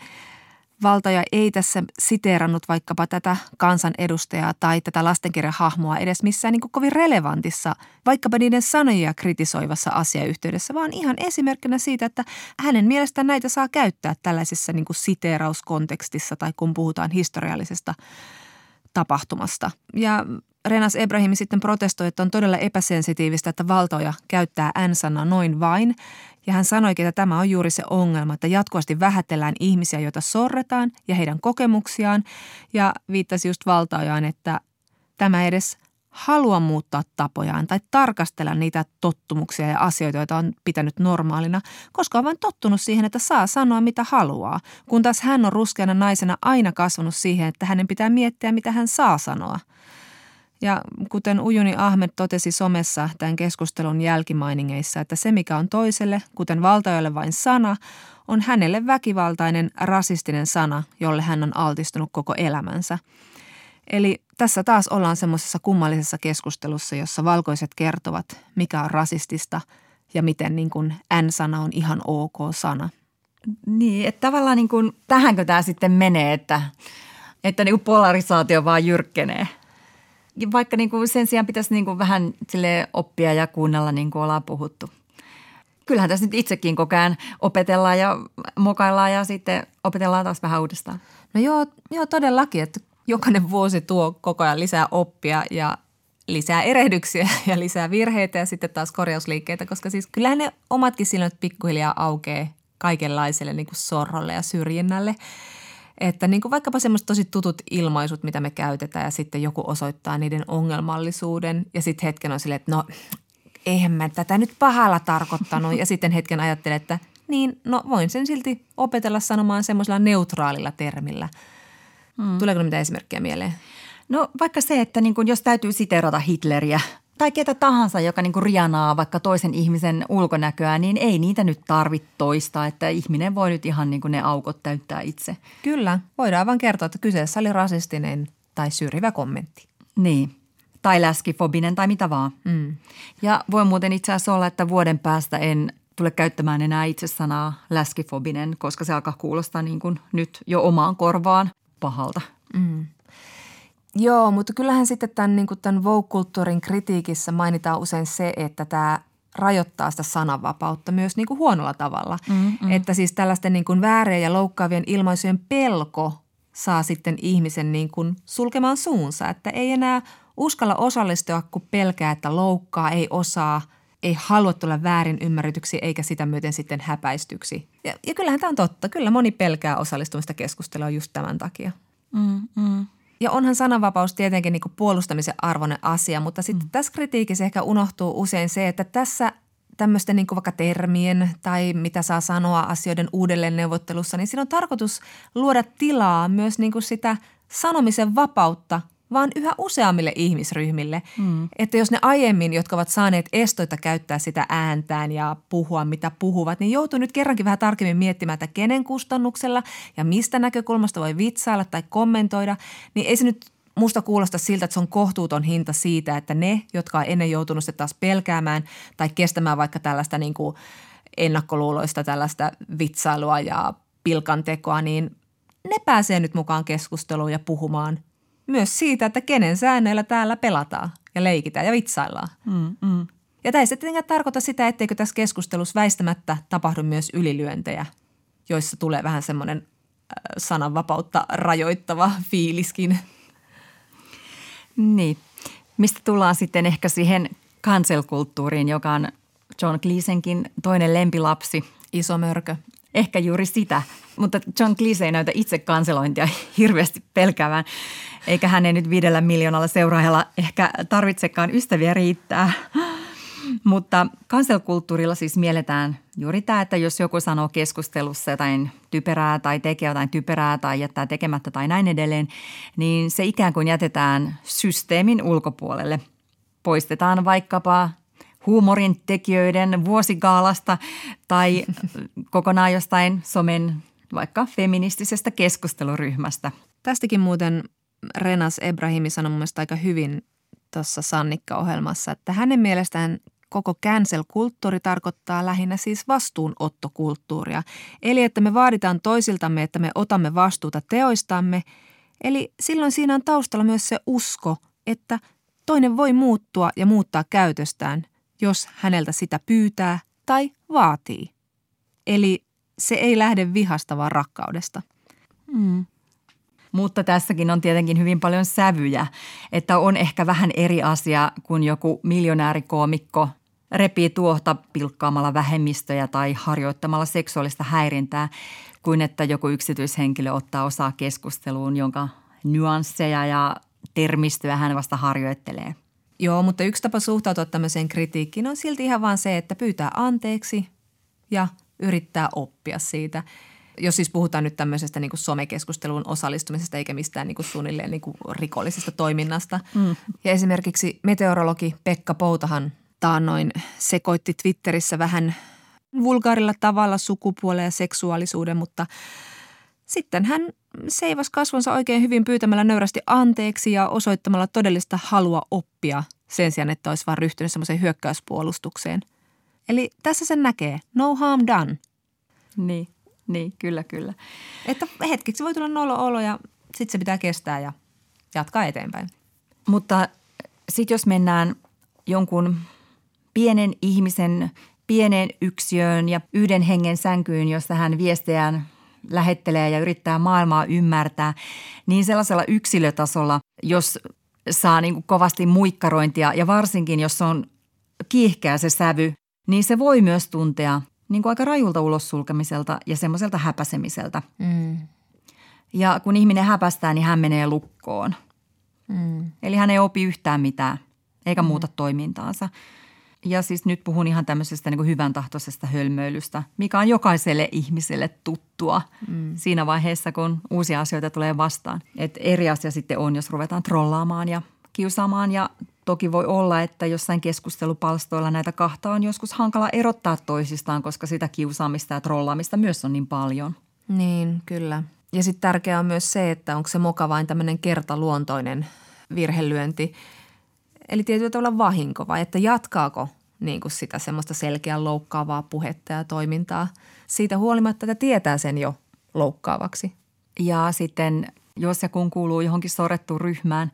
valtaja ei tässä siteerannut vaikkapa tätä kansanedustajaa tai tätä lastenkirjahahmoa edes missään niin kovin relevantissa, vaikkapa niiden sanoja kritisoivassa asiayhteydessä, vaan ihan esimerkkinä siitä, että hänen mielestään näitä saa käyttää tällaisessa niin siteerauskontekstissa tai kun puhutaan historiallisesta tapahtumasta. Ja Renas Ebrahimi sitten protestoi, että on todella epäsensitiivistä, että valtoja käyttää N-sanaa noin vain. Ja hän sanoikin, että tämä on juuri se ongelma, että jatkuvasti vähätellään ihmisiä, joita sorretaan ja heidän kokemuksiaan. Ja viittasi just valtaojaan, että tämä edes halua muuttaa tapojaan tai tarkastella niitä tottumuksia ja asioita, joita on pitänyt normaalina, koska on vain tottunut siihen, että saa sanoa mitä haluaa, kun taas hän on ruskeana naisena aina kasvanut siihen, että hänen pitää miettiä, mitä hän saa sanoa. Ja kuten Ujuni Ahmed totesi somessa tämän keskustelun jälkimainingeissa, että se mikä on toiselle, kuten valtajalle vain sana, on hänelle väkivaltainen rasistinen sana, jolle hän on altistunut koko elämänsä. Eli tässä taas ollaan semmoisessa kummallisessa keskustelussa, jossa valkoiset kertovat, mikä on rasistista ja miten niin kuin N-sana on ihan ok sana. Niin, että tavallaan niin kuin, tähänkö tämä sitten menee, että, että niin kuin polarisaatio vaan jyrkkenee. Vaikka niin kuin sen sijaan pitäisi niin kuin vähän sille oppia ja kuunnella niin kuin ollaan puhuttu. Kyllähän tässä nyt itsekin koko ajan opetellaan ja mokaillaan ja sitten opetellaan taas vähän uudestaan. No joo, joo todellakin, että jokainen vuosi tuo koko ajan lisää oppia ja lisää erehdyksiä [laughs] ja lisää virheitä ja sitten taas korjausliikkeitä, koska siis kyllähän ne omatkin silmät pikkuhiljaa aukeaa kaikenlaiselle niin kuin sorrolle ja syrjinnälle. Että niin kuin vaikkapa semmoiset tosi tutut ilmaisut, mitä me käytetään ja sitten joku osoittaa niiden ongelmallisuuden ja sitten hetken on silleen, että no eihän mä tätä nyt pahalla tarkoittanut ja sitten hetken ajattelee, että niin no voin sen silti opetella sanomaan semmoisella neutraalilla termillä. Hmm. Tuleeko mitä esimerkkejä mieleen? No vaikka se, että niin kuin jos täytyy siterata Hitleriä tai ketä tahansa, joka niin kuin rianaa vaikka toisen ihmisen ulkonäköä, niin ei niitä nyt tarvitse toistaa, että ihminen voi nyt ihan niin kuin ne aukot täyttää itse. Kyllä, voidaan vain kertoa, että kyseessä oli rasistinen tai syrjivä kommentti. Niin, tai läskifobinen tai mitä vaan. Mm. Ja voi muuten itse asiassa olla, että vuoden päästä en tule käyttämään enää itse sanaa läskifobinen, koska se alkaa kuulostaa niin kuin nyt jo omaan korvaan pahalta. Mm. Joo, mutta kyllähän sitten tämän, niin tämän Vogue-kulttuurin kritiikissä mainitaan usein se, että tämä rajoittaa sitä sananvapautta myös niin kuin huonolla tavalla. Mm-hmm. Että siis tällaisten niin kuin väärien ja loukkaavien ilmaisujen pelko saa sitten ihmisen niin kuin sulkemaan suunsa. Että ei enää uskalla osallistua, kun pelkää, että loukkaa, ei osaa, ei halua tulla väärin ymmärretyksi eikä sitä myöten sitten häpäistyksi. Ja, ja kyllähän tämä on totta. Kyllä moni pelkää osallistumista keskustelua just tämän takia. Mm-hmm. Ja onhan sananvapaus tietenkin niin puolustamisen arvoinen asia, mutta sitten mm. tässä kritiikissä ehkä unohtuu usein se, että tässä tämmöisten niin vaikka termien tai mitä saa sanoa asioiden uudelleen neuvottelussa, niin siinä on tarkoitus luoda tilaa myös niin kuin sitä sanomisen vapautta vaan yhä useammille ihmisryhmille. Mm. Että jos ne aiemmin, jotka ovat saaneet estoita käyttää sitä ääntään ja puhua mitä puhuvat, niin joutuu nyt kerrankin vähän tarkemmin miettimään, että kenen kustannuksella ja mistä näkökulmasta voi vitsailla tai kommentoida, niin ei se nyt musta kuulosta siltä, että se on kohtuuton hinta siitä, että ne, jotka on ennen joutunut se taas pelkäämään tai kestämään vaikka tällaista niin kuin ennakkoluuloista tällaista vitsailua ja pilkantekoa, niin ne pääsee nyt mukaan keskusteluun ja puhumaan myös siitä, että kenen säännöillä täällä pelataan ja leikitään ja vitsaillaan. Mm, mm. Ja tämä ei tietenkään tarkoita sitä, etteikö tässä keskustelussa väistämättä tapahdu myös ylilyöntejä, joissa tulee vähän semmoinen äh, sananvapautta rajoittava fiiliskin. Niin. Mistä tullaan sitten ehkä siihen kanselkulttuuriin, joka on John Cleesenkin toinen lempilapsi. Iso mörkö. Ehkä juuri sitä, mutta John Cleese ei näytä itse kanselointia [laughs] hirveästi pelkäävään, eikä hänen nyt viidellä miljoonalla seuraajalla ehkä tarvitsekaan ystäviä riittää. Mutta kanselkulttuurilla siis mielletään juuri tämä, että jos joku sanoo keskustelussa jotain typerää tai tekee jotain typerää tai jättää tekemättä tai näin edelleen, niin se ikään kuin jätetään systeemin ulkopuolelle. Poistetaan vaikkapa huumorin tekijöiden vuosigaalasta tai kokonaan jostain somen vaikka feministisestä keskusteluryhmästä. Tästäkin muuten Renas Ebrahimi sanoi mun aika hyvin tuossa Sannikka-ohjelmassa, että hänen mielestään koko cancel-kulttuuri tarkoittaa lähinnä siis vastuunottokulttuuria. Eli että me vaaditaan toisiltamme, että me otamme vastuuta teoistamme. Eli silloin siinä on taustalla myös se usko, että toinen voi muuttua ja muuttaa käytöstään, jos häneltä sitä pyytää tai vaatii. Eli se ei lähde vihasta, vaan rakkaudesta. Mm. Mutta tässäkin on tietenkin hyvin paljon sävyjä, että on ehkä vähän eri asia, kun joku miljonäärikoomikko repii tuohta pilkkaamalla vähemmistöjä tai harjoittamalla seksuaalista häirintää, kuin että joku yksityishenkilö ottaa osaa keskusteluun, jonka nyansseja ja termistöä hän vasta harjoittelee. Joo, mutta yksi tapa suhtautua tämmöiseen kritiikkiin on silti ihan vaan se, että pyytää anteeksi ja yrittää oppia siitä. Jos siis puhutaan nyt tämmöisestä niin kuin somekeskusteluun osallistumisesta eikä mistään niin kuin suunnilleen niin kuin rikollisesta toiminnasta. Mm. Ja esimerkiksi meteorologi Pekka Poutahan taannoin sekoitti Twitterissä vähän vulgaarilla tavalla sukupuolen ja seksuaalisuuden, mutta sitten hän seivasi kasvonsa oikein hyvin pyytämällä nöyrästi anteeksi ja osoittamalla todellista halua oppia sen sijaan, että olisi vaan ryhtynyt semmoiseen hyökkäyspuolustukseen – Eli tässä sen näkee. No harm done. Niin. Niin, kyllä, kyllä. Että hetkeksi voi tulla nolo olo ja sitten se pitää kestää ja jatkaa eteenpäin. Mutta sitten jos mennään jonkun pienen ihmisen pieneen yksiöön ja yhden hengen sänkyyn, jossa hän viestejään lähettelee ja yrittää maailmaa ymmärtää, niin sellaisella yksilötasolla, jos saa niin kuin kovasti muikkarointia ja varsinkin jos on kiihkeä se sävy, niin se voi myös tuntea niin kuin aika rajulta ulos sulkemiselta ja semmoiselta häpäsemiseltä. Mm. Ja kun ihminen häpästää, niin hän menee lukkoon. Mm. Eli hän ei opi yhtään mitään, eikä muuta toimintaansa. Ja siis nyt puhun ihan tämmöisestä niin kuin hyvän tahtoisesta hölmöilystä, mikä on jokaiselle ihmiselle tuttua mm. siinä vaiheessa, kun uusia asioita tulee vastaan. Et eri asia sitten on, jos ruvetaan trollaamaan ja kiusaamaan ja toki voi olla, että jossain keskustelupalstoilla näitä kahta on joskus hankala erottaa toisistaan, koska sitä kiusaamista ja trollaamista myös on niin paljon. Niin, kyllä. Ja sitten tärkeää on myös se, että onko se moka vain tämmöinen kertaluontoinen virhelyönti, eli tietyllä tavalla vahinko, vai että jatkaako niin kuin sitä semmoista selkeän loukkaavaa puhetta ja toimintaa siitä huolimatta, että tietää sen jo loukkaavaksi. Ja sitten jos ja kun kuuluu johonkin sorrettuun ryhmään,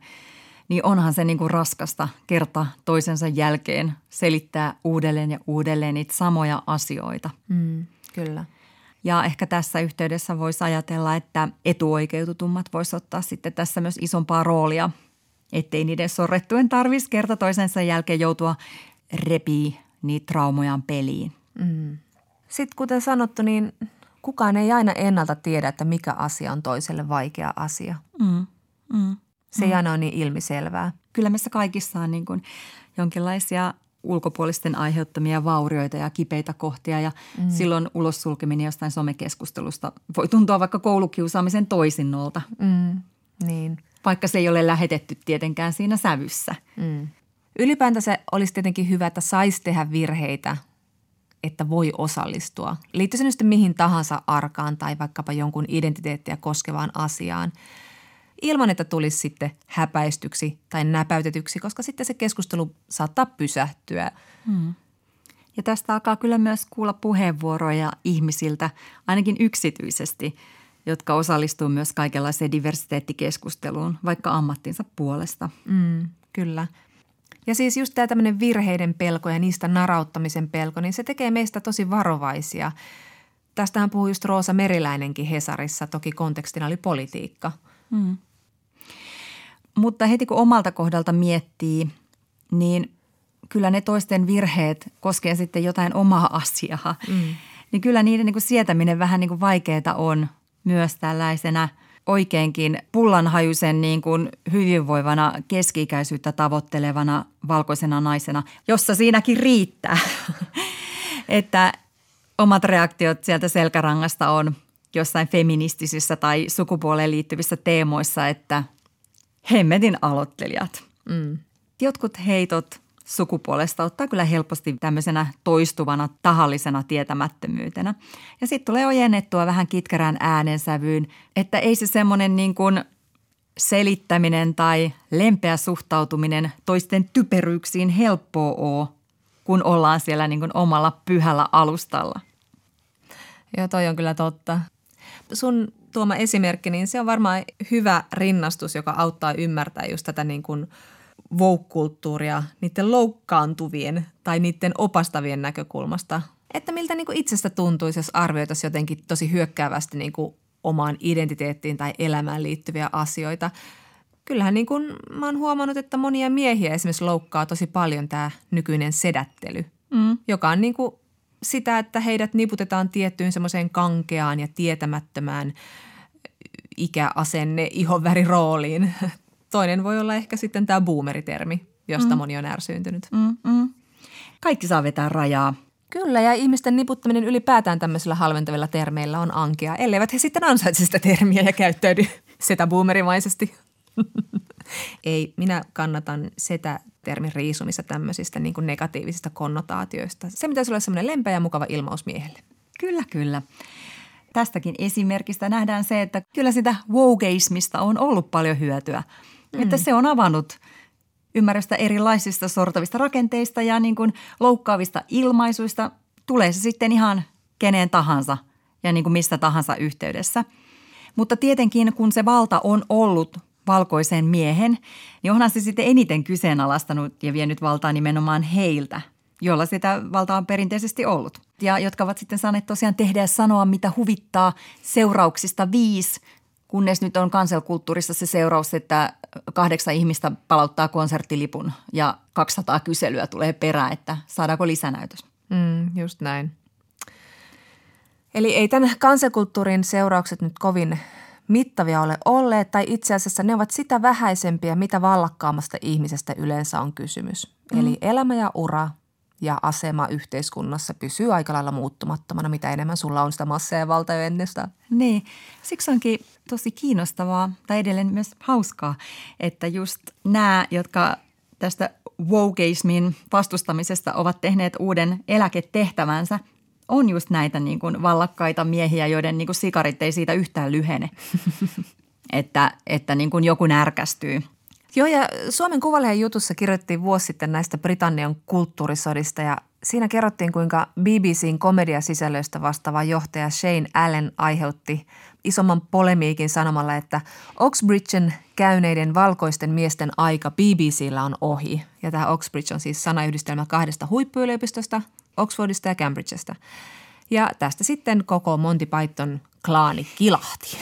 niin onhan se niin kuin raskasta kerta toisensa jälkeen selittää uudelleen ja uudelleen niitä samoja asioita. Mm, kyllä. Ja ehkä tässä yhteydessä voisi ajatella, että etuoikeututummat voisi ottaa sitten tässä myös isompaa roolia, ettei niiden sorrettujen tarvitsisi kerta toisensa jälkeen joutua repii niitä traumojaan peliin. Mm. Sitten kuten sanottu, niin kukaan ei aina ennalta tiedä, että mikä asia on toiselle vaikea asia. Mm. Mm. Se ei aina ole niin ilmiselvää. Kyllä meissä kaikissa on niin kuin jonkinlaisia ulkopuolisten aiheuttamia vaurioita ja kipeitä kohtia ja mm. silloin ulos sulkeminen jostain somekeskustelusta voi tuntua vaikka koulukiusaamisen toisinnolta, Mm. Niin. vaikka se ei ole lähetetty tietenkään siinä sävyssä. Mm. Ylipäätään se olisi tietenkin hyvä, että saisi tehdä virheitä, että voi osallistua. Liittyy se nyt sitten mihin tahansa arkaan tai vaikkapa jonkun identiteettiä koskevaan asiaan, ilman että tulisi sitten häpäistyksi tai näpäytetyksi, koska sitten se keskustelu saattaa pysähtyä. Ja tästä alkaa kyllä myös kuulla puheenvuoroja ihmisiltä, ainakin yksityisesti, jotka osallistuu myös kaikenlaiseen diversiteettikeskusteluun, vaikka ammattinsa puolesta. Mm, kyllä. Ja siis just tämä tämmöinen virheiden pelko ja niistä narauttamisen pelko, niin se tekee meistä tosi varovaisia. Tästähän puhui just Roosa Meriläinenkin Hesarissa, toki kontekstina oli politiikka. Mutta heti kun omalta kohdalta miettii, niin kyllä ne toisten virheet koskee sitten jotain omaa asiaa. Mm. Niin kyllä niiden niin kuin sietäminen vähän niin kuin vaikeaa on myös tällaisena oikeinkin pullanhajuisen niin kuin hyvinvoivana keski-ikäisyyttä tavoittelevana valkoisena naisena, jossa siinäkin riittää. [laughs] että omat reaktiot sieltä selkärangasta on jossain feministisissä tai sukupuoleen liittyvissä teemoissa, että hemmetin aloittelijat. Mm. Jotkut heitot sukupuolesta ottaa kyllä helposti tämmöisenä toistuvana tahallisena tietämättömyytenä. Ja sitten tulee ojennettua vähän kitkerään äänensävyyn, että ei se semmoinen niin kuin selittäminen tai lempeä suhtautuminen toisten typeryyksiin helppoa ole, kun ollaan siellä niin kuin omalla pyhällä alustalla. Joo, toi on kyllä totta. Sun tuoma esimerkki, niin se on varmaan hyvä rinnastus, joka auttaa ymmärtää just tätä niin kuin woke-kulttuuria niiden loukkaantuvien tai niiden opastavien näkökulmasta. Että miltä niin kuin itsestä tuntuisi, jos arvioitaisiin jotenkin tosi hyökkäävästi niin kuin omaan identiteettiin tai elämään liittyviä asioita. Kyllähän niin kuin mä oon huomannut, että monia miehiä esimerkiksi loukkaa tosi paljon tämä nykyinen sedättely, Mm. joka on niin kuin sitä, että heidät niputetaan tiettyyn semmoiseen kankeaan ja tietämättömään ikäasenne, ihonvärirooliin. [laughs] Toinen voi olla ehkä sitten tämä boomeritermi, josta mm. moni on ärsyyntynyt. Mm, mm. Kaikki saa vetää rajaa. Kyllä, ja ihmisten niputtaminen ylipäätään tämmöisillä halventavilla termeillä on ankea, elleivät he sitten ansaitse sitä termiä ja käyttäydy [laughs] setä boomerimaisesti. [laughs] Ei, minä kannatan setä termin riisumista tämmöisistä niin negatiivisista konnotaatioista. Se pitäisi olla semmoinen lempeä ja mukava ilmaus miehelle. Kyllä, kyllä. Tästäkin esimerkistä nähdään se, että kyllä sitä wokeismista on ollut paljon hyötyä. Mm. Että se on avannut ymmärrystä erilaisista sortavista rakenteista ja niin kuin loukkaavista ilmaisuista. Tulee se sitten ihan keneen tahansa ja niin kuin missä tahansa yhteydessä. Mutta tietenkin kun se valta on ollut valkoisen miehen, niin onhan se sitten eniten kyseenalaistanut ja vienyt valtaa nimenomaan heiltä, joilla sitä valtaa on perinteisesti ollut. Ja jotka ovat sitten saaneet tosiaan tehdä ja sanoa, mitä huvittaa seurauksista viisi, kunnes nyt on kanselkulttuurissa se seuraus, että kahdeksan ihmistä palauttaa konserttilipun ja 200 kyselyä tulee perään, että saadaanko lisänäytös. Mm, just näin. Eli ei tämän kansakulttuurin seuraukset nyt kovin mittavia ole olleet, tai itse asiassa ne ovat sitä vähäisempiä, mitä vallakkaammasta ihmisestä yleensä on kysymys. Mm. Eli elämä ja ura ja asema yhteiskunnassa pysyy aika lailla muuttumattomana, mitä enemmän sulla on sitä massaa ja valtaa jo ennestään. Niin, siksi onkin tosi kiinnostavaa tai edelleen myös hauskaa, että just nämä, jotka tästä wokeismin vastustamisesta ovat tehneet uuden eläketehtävänsä, on just näitä niin kuin vallakkaita miehiä, joiden niin kuin sikarit ei siitä yhtään lyhene, [laughs] että, että niin kuin joku närkästyy. Joo, ja Suomen Kuvalehden jutussa kirjoittiin vuosi sitten näistä Britannian kulttuurisodista ja siinä kerrottiin, kuinka BBCn komediasisällöistä vastaava johtaja Shane Allen aiheutti isomman polemiikin sanomalla, että Oxbridgen käyneiden valkoisten miesten aika BBCllä on ohi. Ja tämä Oxbridge on siis sanayhdistelmä kahdesta huippuyliopistosta, Oxfordista ja Cambridgesta. Ja tästä sitten koko Monty Python klaani kilahti.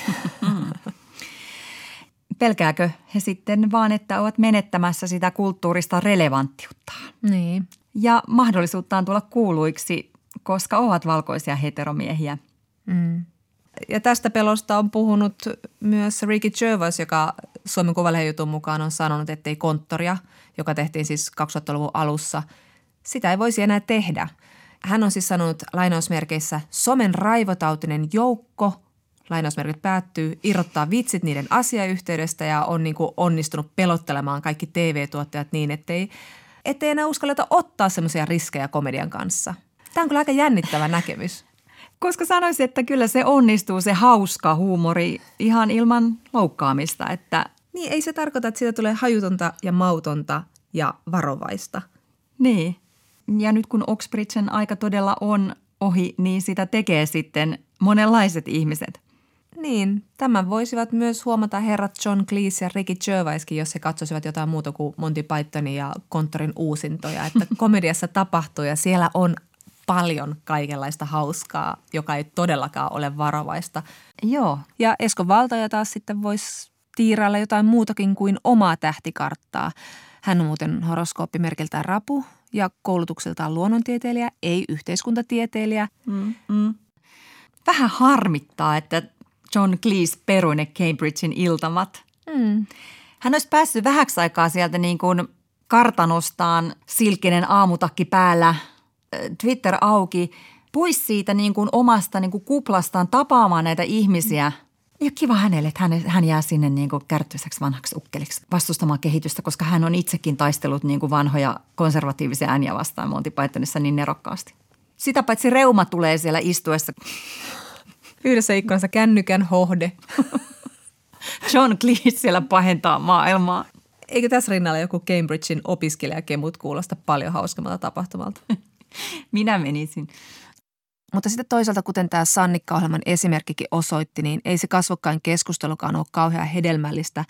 Pelkääkö he sitten vaan, että ovat menettämässä sitä kulttuurista relevanttiuttaan? Niin. Ja mahdollisuuttaan tulla kuuluiksi, koska ovat valkoisia heteromiehiä. Mm. Ja tästä pelosta on puhunut myös Ricky Gervais, joka Suomen Kuvalehden jutun mukaan on sanonut, että ei konttoria, joka tehtiin siis 2000-luvun alussa, sitä ei voisi enää tehdä. Hän on siis sanonut lainausmerkeissä somen raivotautinen joukko, lainausmerkit päättyy, irrottaa vitsit niiden asiayhteydestä ja on niin kuin onnistunut pelottelemaan kaikki TV-tuottajat niin, ettei, ettei enää uskalleta ottaa semmoisia riskejä komedian kanssa. Tämä on kyllä aika jännittävä näkemys. [laughs] Koska sanoisin, että kyllä se onnistuu, se hauska huumori ihan ilman loukkaamista. Että... Niin, ei se tarkoita, että siitä tulee hajutonta ja mautonta ja varovaista. Niin. Ja nyt kun Oxbridgen aika todella on ohi, niin sitä tekee sitten monenlaiset ihmiset. Niin, tämän voisivat myös huomata herrat John Cleese ja Ricky Gervaiskin, jos he katsoisivat jotain muuta kuin Monty Pythonin ja konttorin uusintoja. Että [laughs] komediassa tapahtuu ja siellä on paljon kaikenlaista hauskaa, joka ei todellakaan ole varovaista. Joo. Ja Esko Valtoja taas sitten voisi tiirailla jotain muutakin kuin omaa tähtikarttaa. Hän on muuten horoskooppimerkiltään rapu ja koulutukseltaan luonnontieteilijä, ei yhteiskuntatieteilijä. Mm, mm. Vähän harmittaa, että John Cleese perui Cambridgein iltamat. Mm. Hän olisi päässyt vähäksi aikaa sieltä niin kuin kartanostaan silkkinen aamutakki päällä, Twitter auki, pois siitä niin kuin omasta niin kuin kuplastaan tapaamaan näitä ihmisiä. Ja kiva hänelle, että hän, hän jää sinne niin kuin kärttyiseksi vanhaksi ukkeliksi vastustamaan kehitystä, koska hän on itsekin taistellut niin kuin vanhoja konservatiivisia ääniä vastaan Monty Pythonissa niin nerokkaasti. Sitä paitsi reuma tulee siellä istuessa. Yhdessä ikkunassa kännykän hohde. [laughs] John Cleese siellä pahentaa maailmaa. Eikö tässä rinnalla joku Cambridgein opiskelijakemut kuulosta paljon hauskammalta tapahtumalta? [laughs] Minä menisin. Mutta sitten toisaalta, kuten tämä Sannikka-ohjelman esimerkkikin osoitti, niin ei se kasvokkain keskustelukaan ole kauhean hedelmällistä.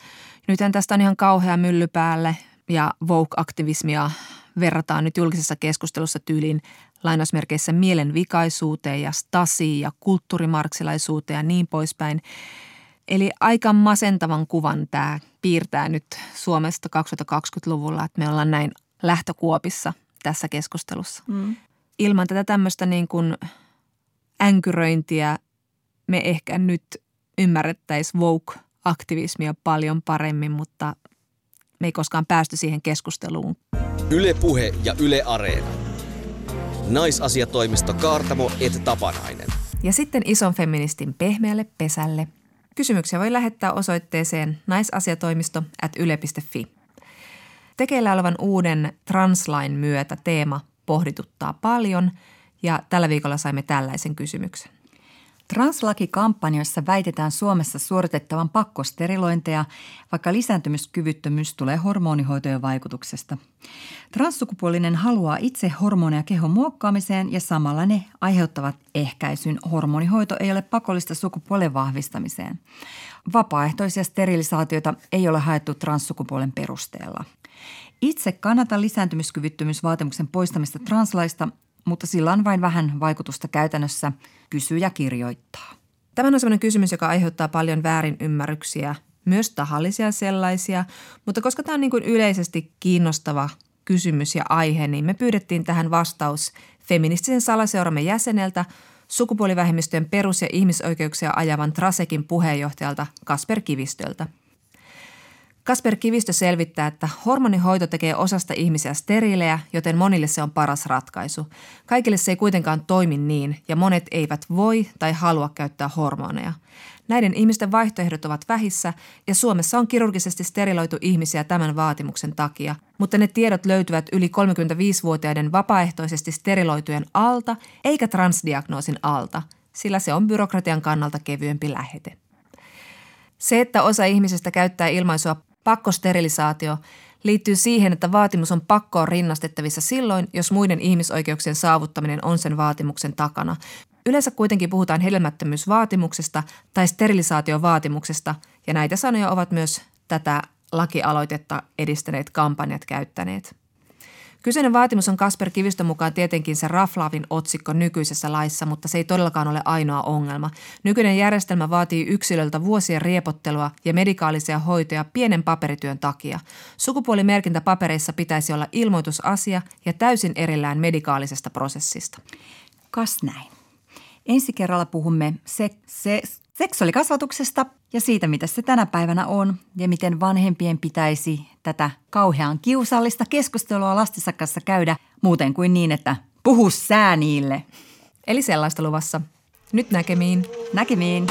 Nythän tästä on ihan kauhea mylly päälle ja Vogue-aktivismia verrataan nyt julkisessa keskustelussa tyyliin lainausmerkeissä mielenvikaisuuteen ja stasiin ja kulttuurimarksilaisuuteen ja niin poispäin. Eli aika masentavan kuvan tämä piirtää nyt Suomesta 2020-luvulla, että me ollaan näin lähtökuopissa tässä keskustelussa. Mm. Ilman tätä tämmöistä niin kuin änkyröintiä me ehkä nyt ymmärrettäisiin woke-aktivismia paljon paremmin, mutta me ei koskaan päästy siihen keskusteluun. Ylepuhe ja Yle Areena. Naisasiatoimisto Kaartamo et Tapanainen. Ja sitten ison feministin pehmeälle pesälle. Kysymyksiä voi lähettää osoitteeseen naisasiatoimisto at yle.fi. Tekeillä olevan uuden translain myötä teema pohdituttaa paljon ja tällä viikolla saimme tällaisen kysymyksen. Translakikampanjoissa väitetään Suomessa suoritettavan pakkosterilointeja, vaikka lisääntymiskyvyttömyys tulee hormonihoitojen vaikutuksesta. Transsukupuolinen haluaa itse hormoneja kehon muokkaamiseen ja samalla ne aiheuttavat ehkäisyn. Hormonihoito ei ole pakollista sukupuolen vahvistamiseen. Vapaaehtoisia sterilisaatioita ei ole haettu transsukupuolen perusteella. Itse kannatan lisääntymiskyvyttömyysvaatimuksen poistamista translaista, mutta sillä on vain vähän vaikutusta käytännössä, kysyy ja kirjoittaa. Tämä on sellainen kysymys, joka aiheuttaa paljon väärinymmärryksiä, myös tahallisia sellaisia, mutta koska tämä on niin kuin yleisesti kiinnostava kysymys ja aihe, niin me pyydettiin tähän vastaus feministisen salaseuramme jäseneltä, sukupuolivähemmistöjen perus- ja ihmisoikeuksia ajavan Trasekin puheenjohtajalta Kasper Kivistöltä – Kasper Kivistö selvittää, että hormonihoito tekee osasta ihmisiä steriilejä, joten monille se on paras ratkaisu. Kaikille se ei kuitenkaan toimi niin, ja monet eivät voi tai halua käyttää hormoneja. Näiden ihmisten vaihtoehdot ovat vähissä, ja Suomessa on kirurgisesti steriloitu ihmisiä tämän vaatimuksen takia, mutta ne tiedot löytyvät yli 35-vuotiaiden vapaaehtoisesti steriloitujen alta, eikä transdiagnoosin alta, sillä se on byrokratian kannalta kevyempi lähete. Se, että osa ihmisistä käyttää ilmaisua Pakkosterilisaatio liittyy siihen, että vaatimus on pakkoon rinnastettavissa silloin, jos muiden ihmisoikeuksien saavuttaminen on sen vaatimuksen takana. Yleensä kuitenkin puhutaan hedelmättömyysvaatimuksesta tai sterilisaatiovaatimuksesta, ja näitä sanoja ovat myös tätä lakialoitetta edistäneet kampanjat käyttäneet. Kyseinen vaatimus on Kasper Kivistön mukaan tietenkin se raflaavin otsikko nykyisessä laissa, mutta se ei todellakaan ole ainoa ongelma. Nykyinen järjestelmä vaatii yksilöltä vuosien riepottelua ja medikaalisia hoitoja pienen paperityön takia. Sukupuolimerkintä papereissa pitäisi olla ilmoitusasia ja täysin erillään medikaalisesta prosessista. Kas näin. Ensi kerralla puhumme se, se, seksuaalikasvatuksesta ja siitä, mitä se tänä päivänä on ja miten vanhempien pitäisi tätä kauhean kiusallista keskustelua lastensa kanssa käydä muuten kuin niin, että puhu sää niille. Eli sellaista luvassa. Nyt näkemiin. Näkemiin.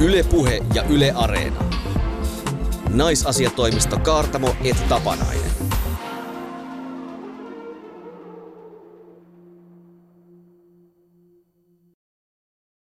Yle Puhe ja Yle Areena. Naisasiatoimisto Kaartamo et Tapanainen.